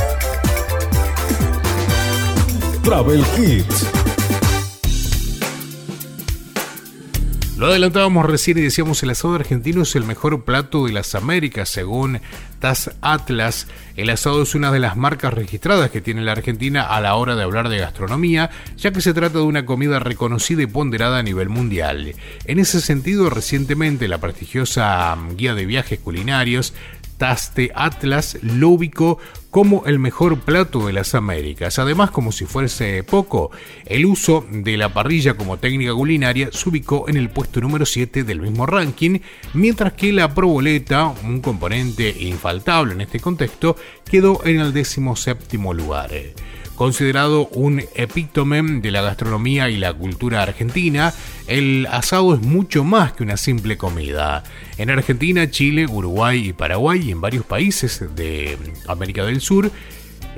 Travel Hits. Lo adelantábamos recién y decíamos el asado argentino es el mejor plato de las Américas según Atlas. El asado es una de las marcas registradas que tiene la Argentina a la hora de hablar de gastronomía, ya que se trata de una comida reconocida y ponderada a nivel mundial. En ese sentido, recientemente la prestigiosa mm, guía de viajes culinarios Taste Atlas lo ubicó como el mejor plato de las Américas. Además, como si fuese poco, el uso de la parrilla como técnica culinaria se ubicó en el puesto número 7 del mismo ranking, mientras que la proboleta, un componente infaltable en este contexto, quedó en el décimo séptimo lugar. Considerado un epítome de la gastronomía y la cultura argentina, el asado es mucho más que una simple comida. En Argentina, Chile, Uruguay y Paraguay y en varios países de América del Sur,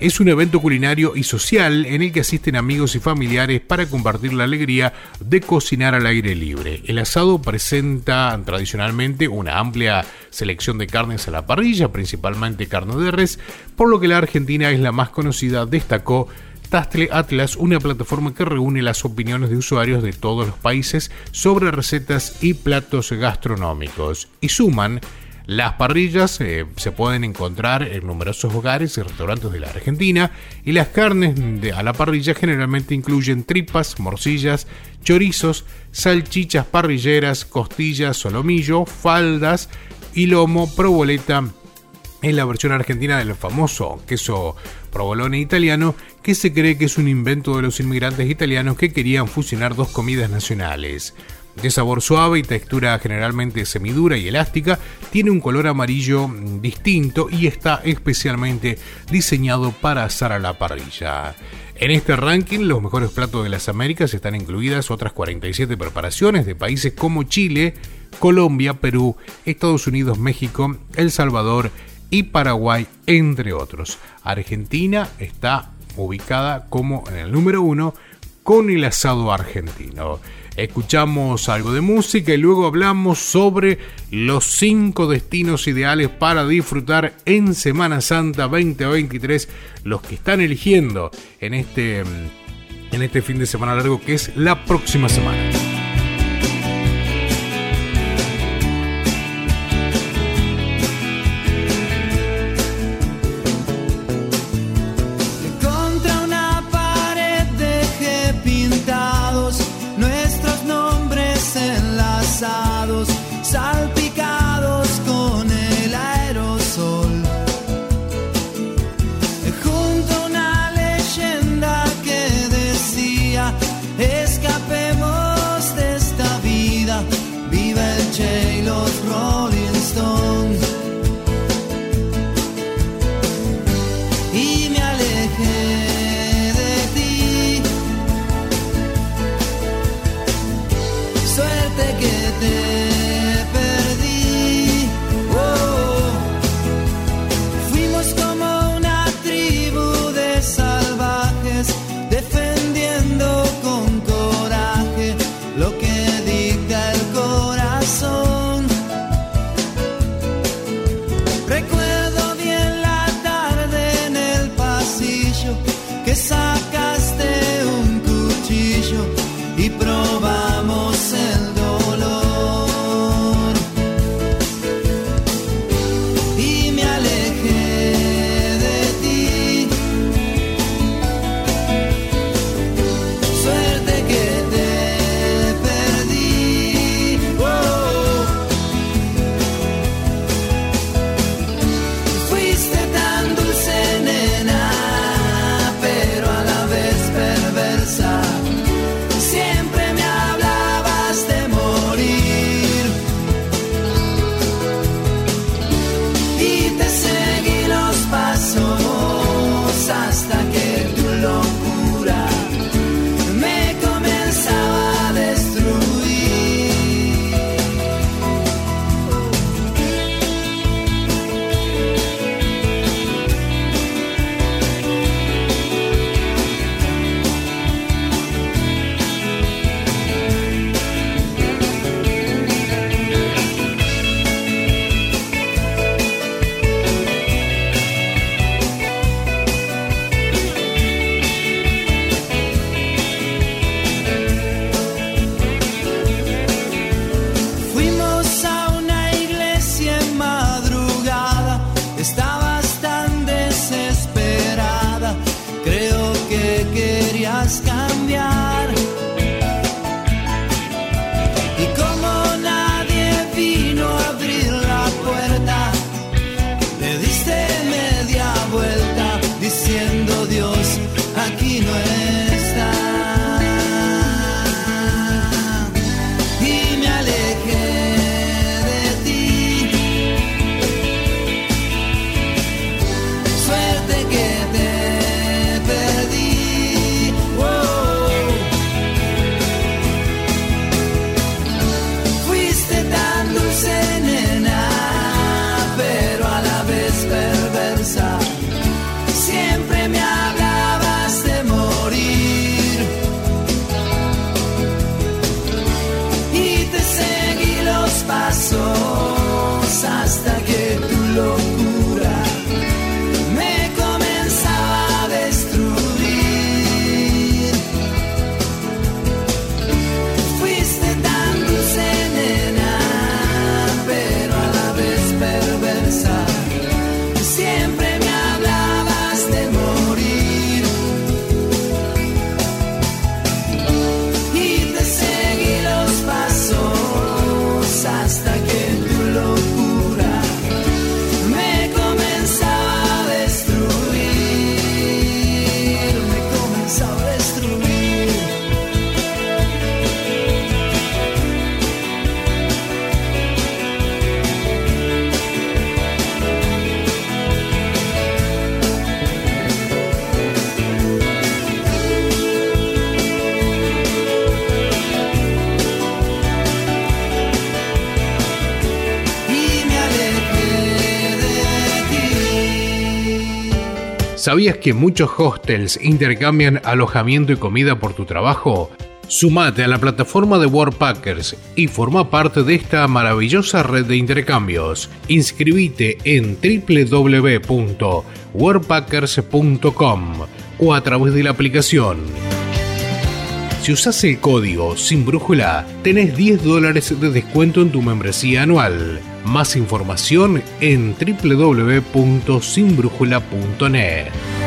es un evento culinario y social en el que asisten amigos y familiares para compartir la alegría de cocinar al aire libre. El asado presenta tradicionalmente una amplia selección de carnes a la parrilla, principalmente carne de res, por lo que la Argentina es la más conocida, destacó Tastle Atlas, una plataforma que reúne las opiniones de usuarios de todos los países sobre recetas y platos gastronómicos. Y suman las parrillas eh, se pueden encontrar en numerosos hogares y restaurantes de la Argentina y las carnes de, a la parrilla generalmente incluyen tripas, morcillas, chorizos, salchichas parrilleras, costillas, solomillo, faldas y lomo, proboleta en la versión argentina del famoso queso provolone italiano que se cree que es un invento de los inmigrantes italianos que querían fusionar dos comidas nacionales. De sabor suave y textura generalmente semidura y elástica, tiene un color amarillo distinto y está especialmente diseñado para asar a la parrilla. En este ranking, los mejores platos de las Américas están incluidas otras 47 preparaciones de países como Chile, Colombia, Perú, Estados Unidos, México, El Salvador y Paraguay, entre otros. Argentina está ubicada como en el número uno con el asado argentino. Escuchamos algo de música y luego hablamos sobre los cinco destinos ideales para disfrutar en Semana Santa 2023, los que están eligiendo en este, en este fin de semana largo que es la próxima semana. ¿Sabías que muchos hostels intercambian alojamiento y comida por tu trabajo? Sumate a la plataforma de Warpackers y forma parte de esta maravillosa red de intercambios. Inscribite en www.warpackers.com o a través de la aplicación. Si usas el código sin brújula, tenés 10 dólares de descuento en tu membresía anual. Más información en www.sinbrújula.net.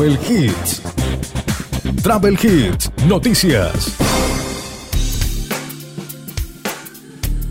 Travel Hits. Travel Hits, noticias.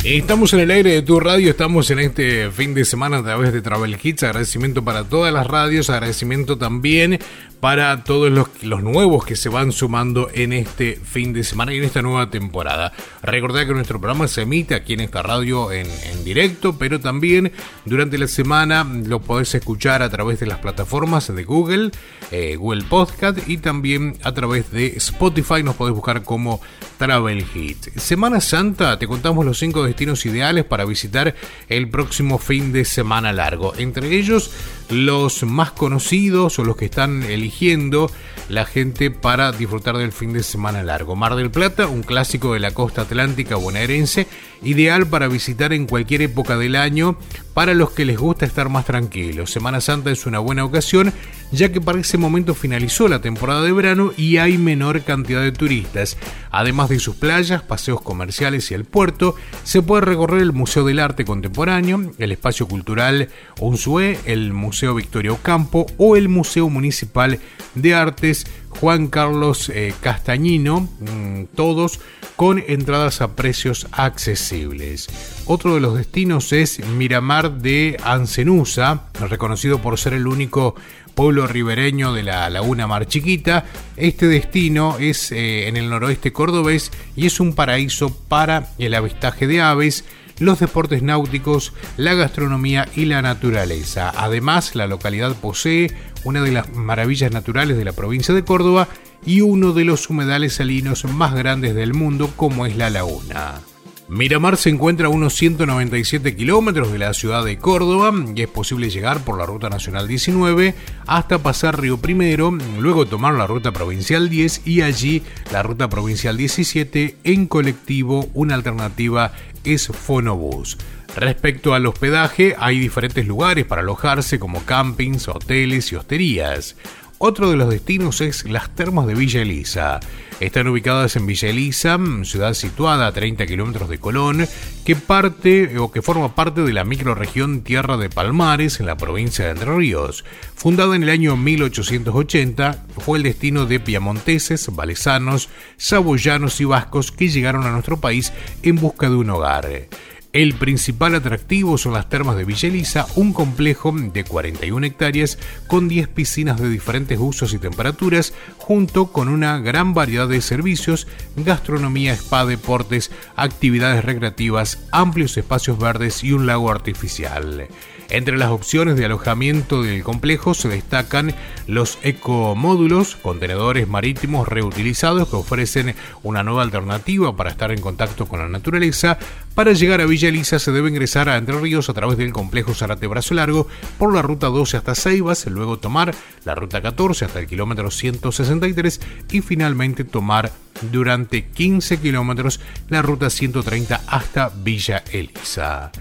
Estamos en el aire de tu radio, estamos en este fin de semana a través de Travel Hits. Agradecimiento para todas las radios, agradecimiento también para todos los, los, nuevos que se van sumando en este fin de semana y en esta nueva temporada. Recordad que nuestro programa se emite aquí en esta radio en, en directo, pero también durante la semana lo podés escuchar a través de las plataformas de Google eh, Google Podcast y también a través de Spotify nos podés buscar como Travel Hit. Semana Santa, te contamos los cinco destinos ideales para visitar el próximo fin de semana largo. Entre ellos, los más conocidos o los que están eligiendo la gente para disfrutar del fin de semana largo. Mar del Plata, un clásico de la costa atlántica bonaerense, ideal para visitar en cualquier época del año para los que les gusta estar más tranquilos. Semana Santa es una buena ocasión ya que para ese momento finalizó la temporada de verano y hay menor cantidad de turistas. Además de sus playas, paseos comerciales y el puerto, se puede recorrer el Museo del Arte Contemporáneo, el Espacio Cultural Unzué, el Museo Victoria Ocampo o el Museo Municipal de Artes Juan Carlos eh, Castañino, mm, todos con entradas a precios accesibles. Otro de los destinos es Miramar de Ancenusa, reconocido por ser el único pueblo ribereño de la Laguna Mar Chiquita. Este destino es eh, en el noroeste cordobés y es un paraíso para el avistaje de aves, los deportes náuticos, la gastronomía y la naturaleza. Además, la localidad posee una de las maravillas naturales de la provincia de Córdoba y uno de los humedales salinos más grandes del mundo como es la laguna. Miramar se encuentra a unos 197 kilómetros de la ciudad de Córdoba y es posible llegar por la Ruta Nacional 19 hasta pasar Río Primero, luego tomar la Ruta Provincial 10 y allí la Ruta Provincial 17 en colectivo, una alternativa es Fonobús. Respecto al hospedaje, hay diferentes lugares para alojarse como campings, hoteles y hosterías. Otro de los destinos es las termas de Villa Elisa. Están ubicadas en Villa Elisa, ciudad situada a 30 kilómetros de Colón, que parte o que forma parte de la microrregión Tierra de Palmares en la provincia de Entre Ríos. Fundada en el año 1880, fue el destino de piamonteses, valesanos, saboyanos y vascos que llegaron a nuestro país en busca de un hogar. El principal atractivo son las termas de Villa Elisa, un complejo de 41 hectáreas con 10 piscinas de diferentes usos y temperaturas, junto con una gran variedad de servicios, gastronomía, spa, deportes, actividades recreativas, amplios espacios verdes y un lago artificial. Entre las opciones de alojamiento del complejo se destacan los ecomódulos, contenedores marítimos reutilizados que ofrecen una nueva alternativa para estar en contacto con la naturaleza. Para llegar a Villa Elisa se debe ingresar a Entre Ríos a través del complejo Zarate Brazo Largo por la ruta 12 hasta Ceibas, luego tomar la ruta 14 hasta el kilómetro 163 y finalmente tomar durante 15 kilómetros la ruta 130 hasta Villa Elisa.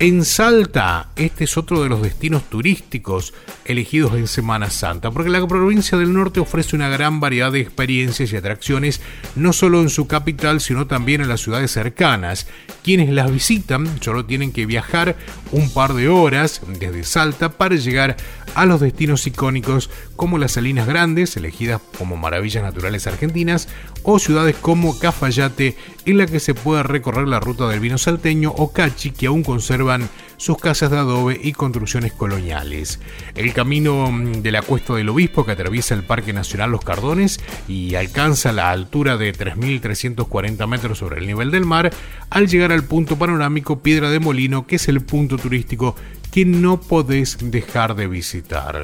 En Salta, este es otro de los destinos turísticos elegidos en Semana Santa, porque la provincia del norte ofrece una gran variedad de experiencias y atracciones, no solo en su capital, sino también en las ciudades cercanas. Quienes las visitan solo tienen que viajar un par de horas desde Salta para llegar a los destinos icónicos como las Salinas Grandes, elegidas como maravillas naturales argentinas, o ciudades como Cafayate, en la que se puede recorrer la ruta del vino salteño, o Cachi, que aún sus casas de adobe y construcciones coloniales. El camino mm, de la Cuesta del Obispo, que atraviesa el Parque Nacional Los Cardones y alcanza la altura de 3.340 metros sobre el nivel del mar, al llegar al punto panorámico Piedra de Molino, que es el punto turístico que no podés dejar de visitar.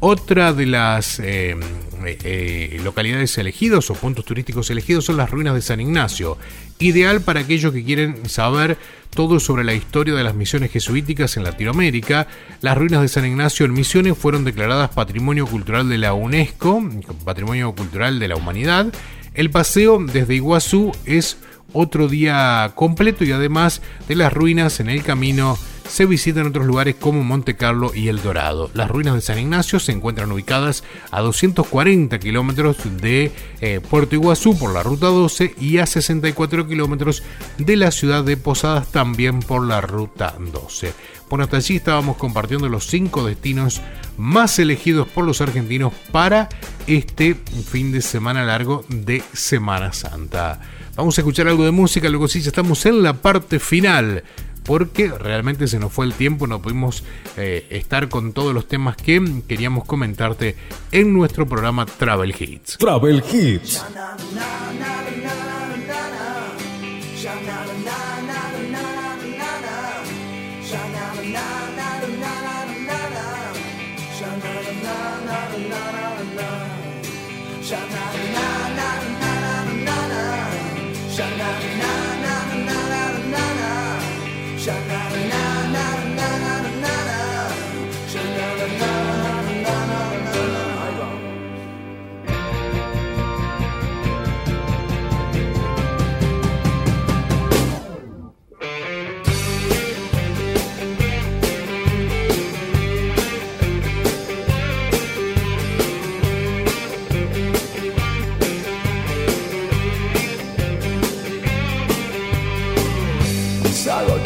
Otra de las eh, eh, localidades elegidos o puntos turísticos elegidos son las ruinas de San Ignacio, ideal para aquellos que quieren saber todo sobre la historia de las misiones jesuíticas en Latinoamérica. Las ruinas de San Ignacio en Misiones fueron declaradas Patrimonio Cultural de la UNESCO, Patrimonio Cultural de la Humanidad. El paseo desde Iguazú es otro día completo y además de las ruinas en el camino se visitan otros lugares como Monte Carlo y El Dorado. Las ruinas de San Ignacio se encuentran ubicadas a 240 kilómetros de eh, Puerto Iguazú por la ruta 12 y a 64 kilómetros de la ciudad de Posadas también por la ruta 12. Por hasta allí estábamos compartiendo los cinco destinos más elegidos por los argentinos para este fin de semana largo de Semana Santa. Vamos a escuchar algo de música, luego sí, ya estamos en la parte final porque realmente se nos fue el tiempo, no pudimos eh, estar con todos los temas que queríamos comentarte en nuestro programa Travel Hits. Travel Hits.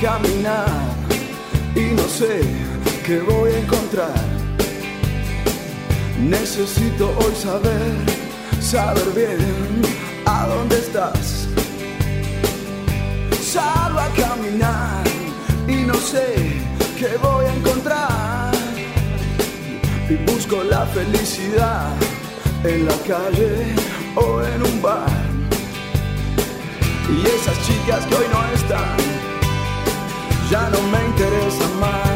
Caminar y no sé qué voy a encontrar. Necesito hoy saber, saber bien a dónde estás. Salgo a caminar y no sé qué voy a encontrar. Y busco la felicidad en la calle o en un bar. Y esas chicas que hoy no están, ya no me interesan más.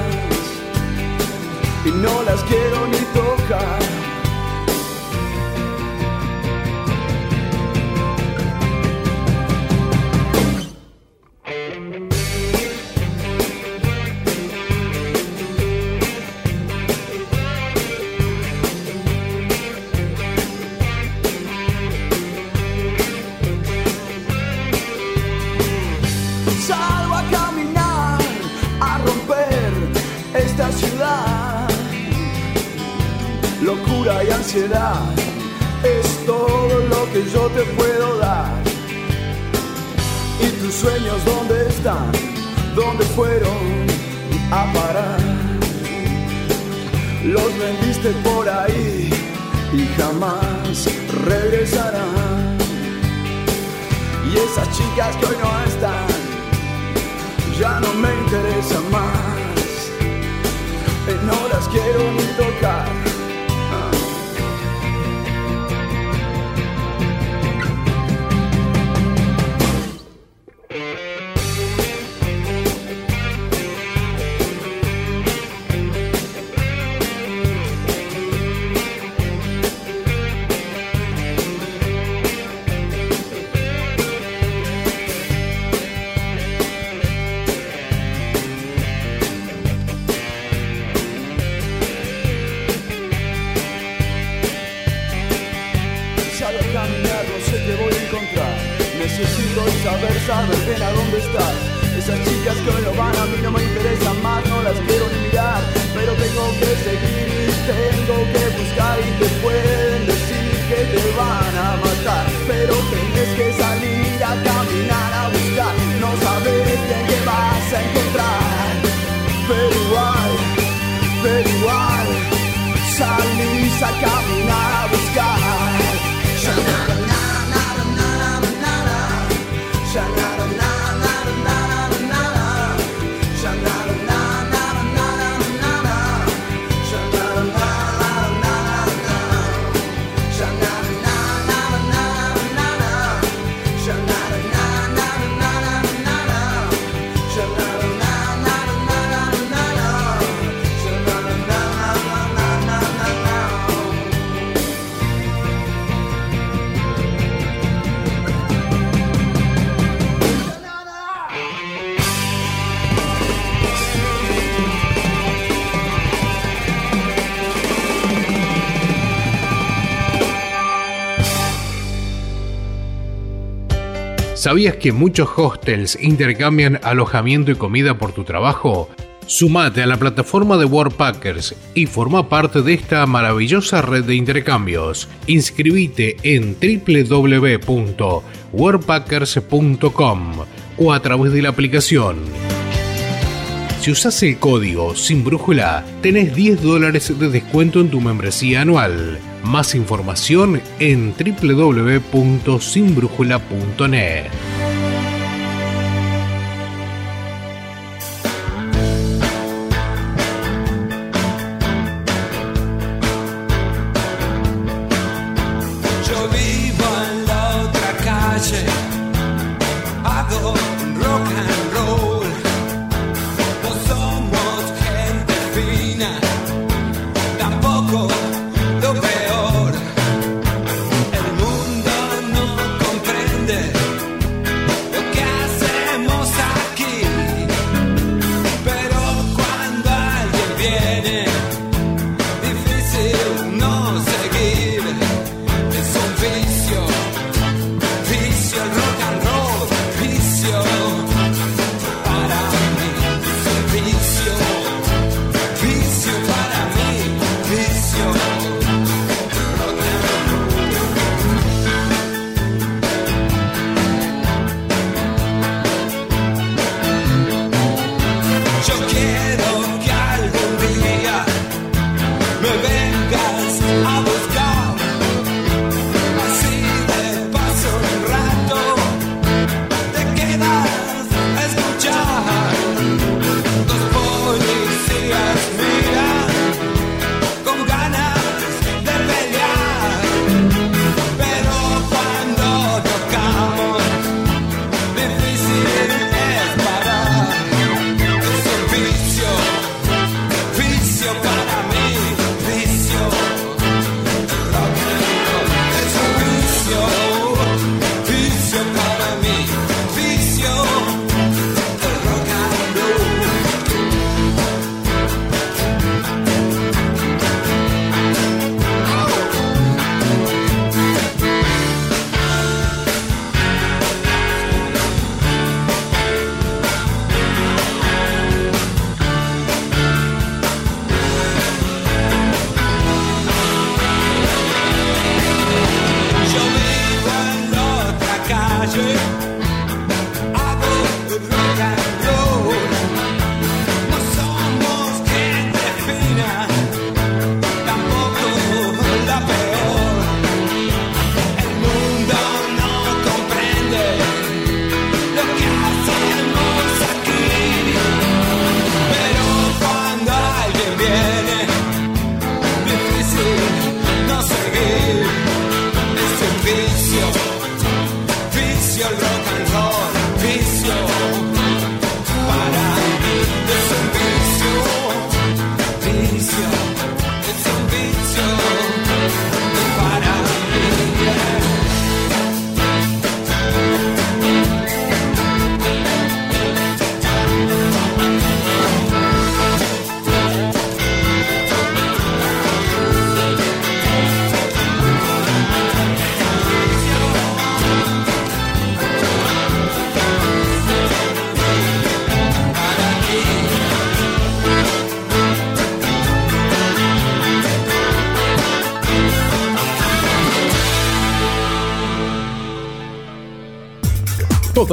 Y no las quiero ni tocar. Esas chicas que ¿Sabías que muchos hostels intercambian alojamiento y comida por tu trabajo? Sumate a la plataforma de Worldpackers y forma parte de esta maravillosa red de intercambios. Inscribite en www.worldpackers.com o a través de la aplicación. Si usas el código sin brújula, tenés 10 dólares de descuento en tu membresía anual. Más información en www.sinbrújula.net.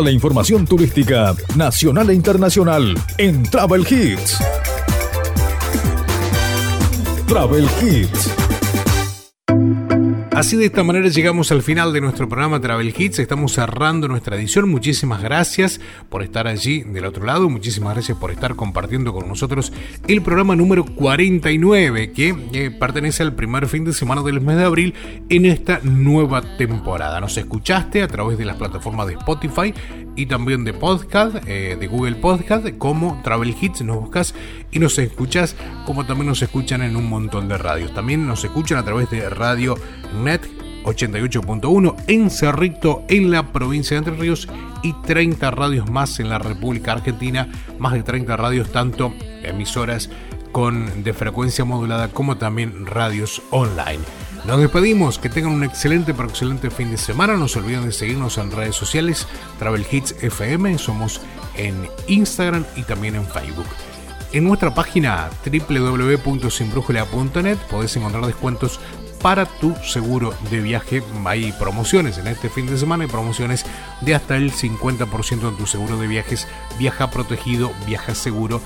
La información turística nacional e internacional en Travel Hits. Travel Hits. Así de esta manera llegamos al final de nuestro programa Travel Hits. Estamos cerrando nuestra edición. Muchísimas gracias por estar allí del otro lado. Muchísimas gracias por estar compartiendo con nosotros el programa número 49 que eh, pertenece al primer fin de semana del mes de abril en esta nueva temporada. Nos escuchaste a través de las plataformas de Spotify y también de podcast, eh, de Google Podcast, como Travel Hits. Nos buscas y nos escuchas, como también nos escuchan en un montón de radios. También nos escuchan a través de Radio Net 88.1 en Cerrito, en la provincia de Entre Ríos, y 30 radios más en la República Argentina, más de 30 radios, tanto emisoras con de frecuencia modulada como también radios online. Nos despedimos, que tengan un excelente pero excelente fin de semana. No se olviden de seguirnos en redes sociales, Travel Hits FM, somos en Instagram y también en Facebook. En nuestra página www.sinbrújula.net podés encontrar descuentos para tu seguro de viaje. Hay promociones en este fin de semana, hay promociones de hasta el 50% en tu seguro de viajes. Viaja protegido, viaja seguro,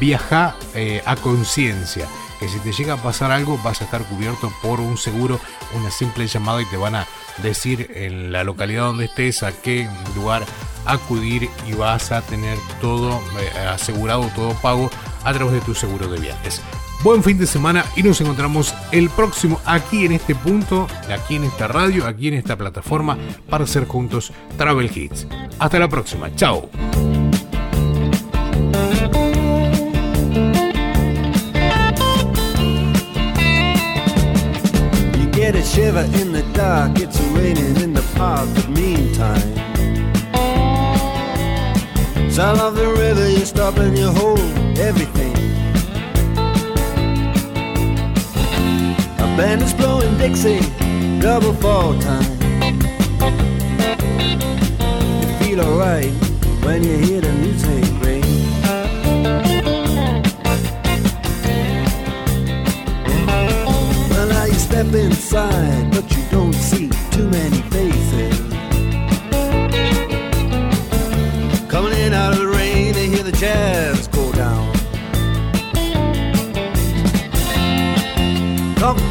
viaja eh, a conciencia. Que si te llega a pasar algo vas a estar cubierto por un seguro, una simple llamada y te van a decir en la localidad donde estés a qué lugar acudir y vas a tener todo eh, asegurado, todo pago a través de tu seguro de viajes. Buen fin de semana y nos encontramos el próximo aquí en este punto, aquí en esta radio, aquí en esta plataforma para hacer juntos Travel Hits. Hasta la próxima, chao. Band is blowing Dixie, double fall time. You feel alright when you hear the music ring. Well, now you step inside, but you don't see too many faces.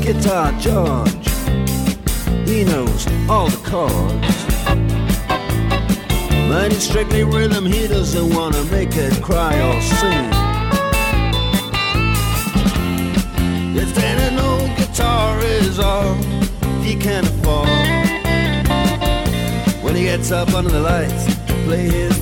Guitar George. He knows all the chords. But strictly rhythm, he doesn't wanna make it cry or sing. If an old guitar is all he can afford When he gets up under the lights to play his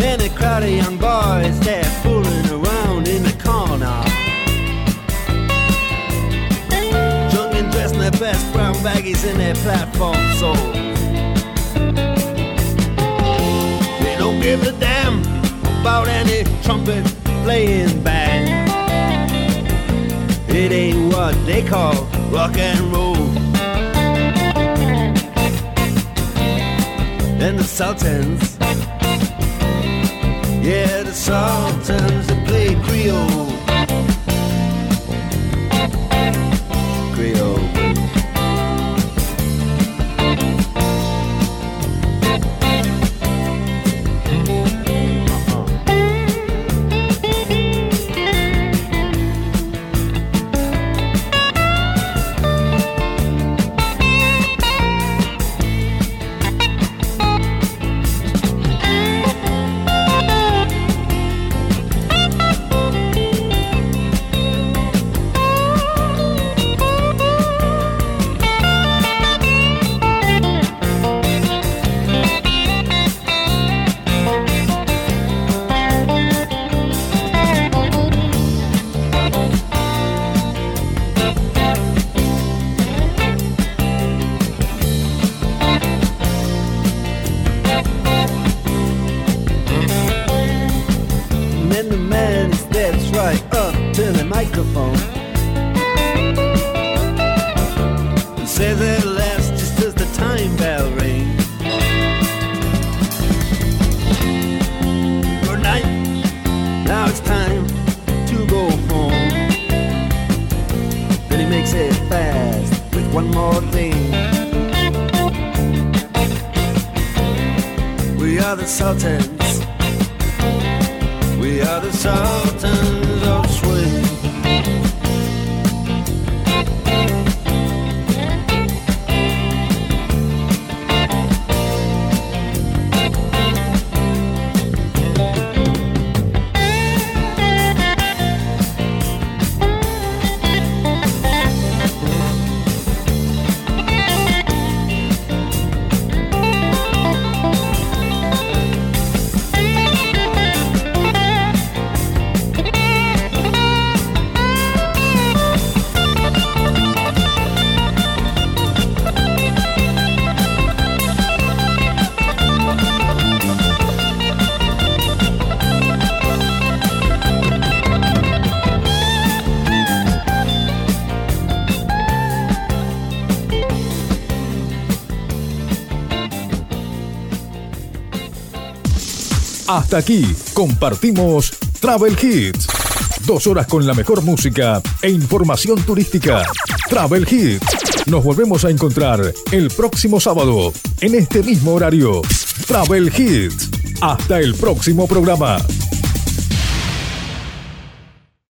And a crowd of young boys, they're fooling around in the corner. Dressed in their best brown baggies in their platform soles. They don't give a damn about any trumpet playing band. It ain't what they call rock and roll. And the Sultans yeah, the Sultans they play Creole. Hasta aquí compartimos Travel Hits. Dos horas con la mejor música e información turística. Travel Hits. Nos volvemos a encontrar el próximo sábado en este mismo horario. Travel Hits. Hasta el próximo programa.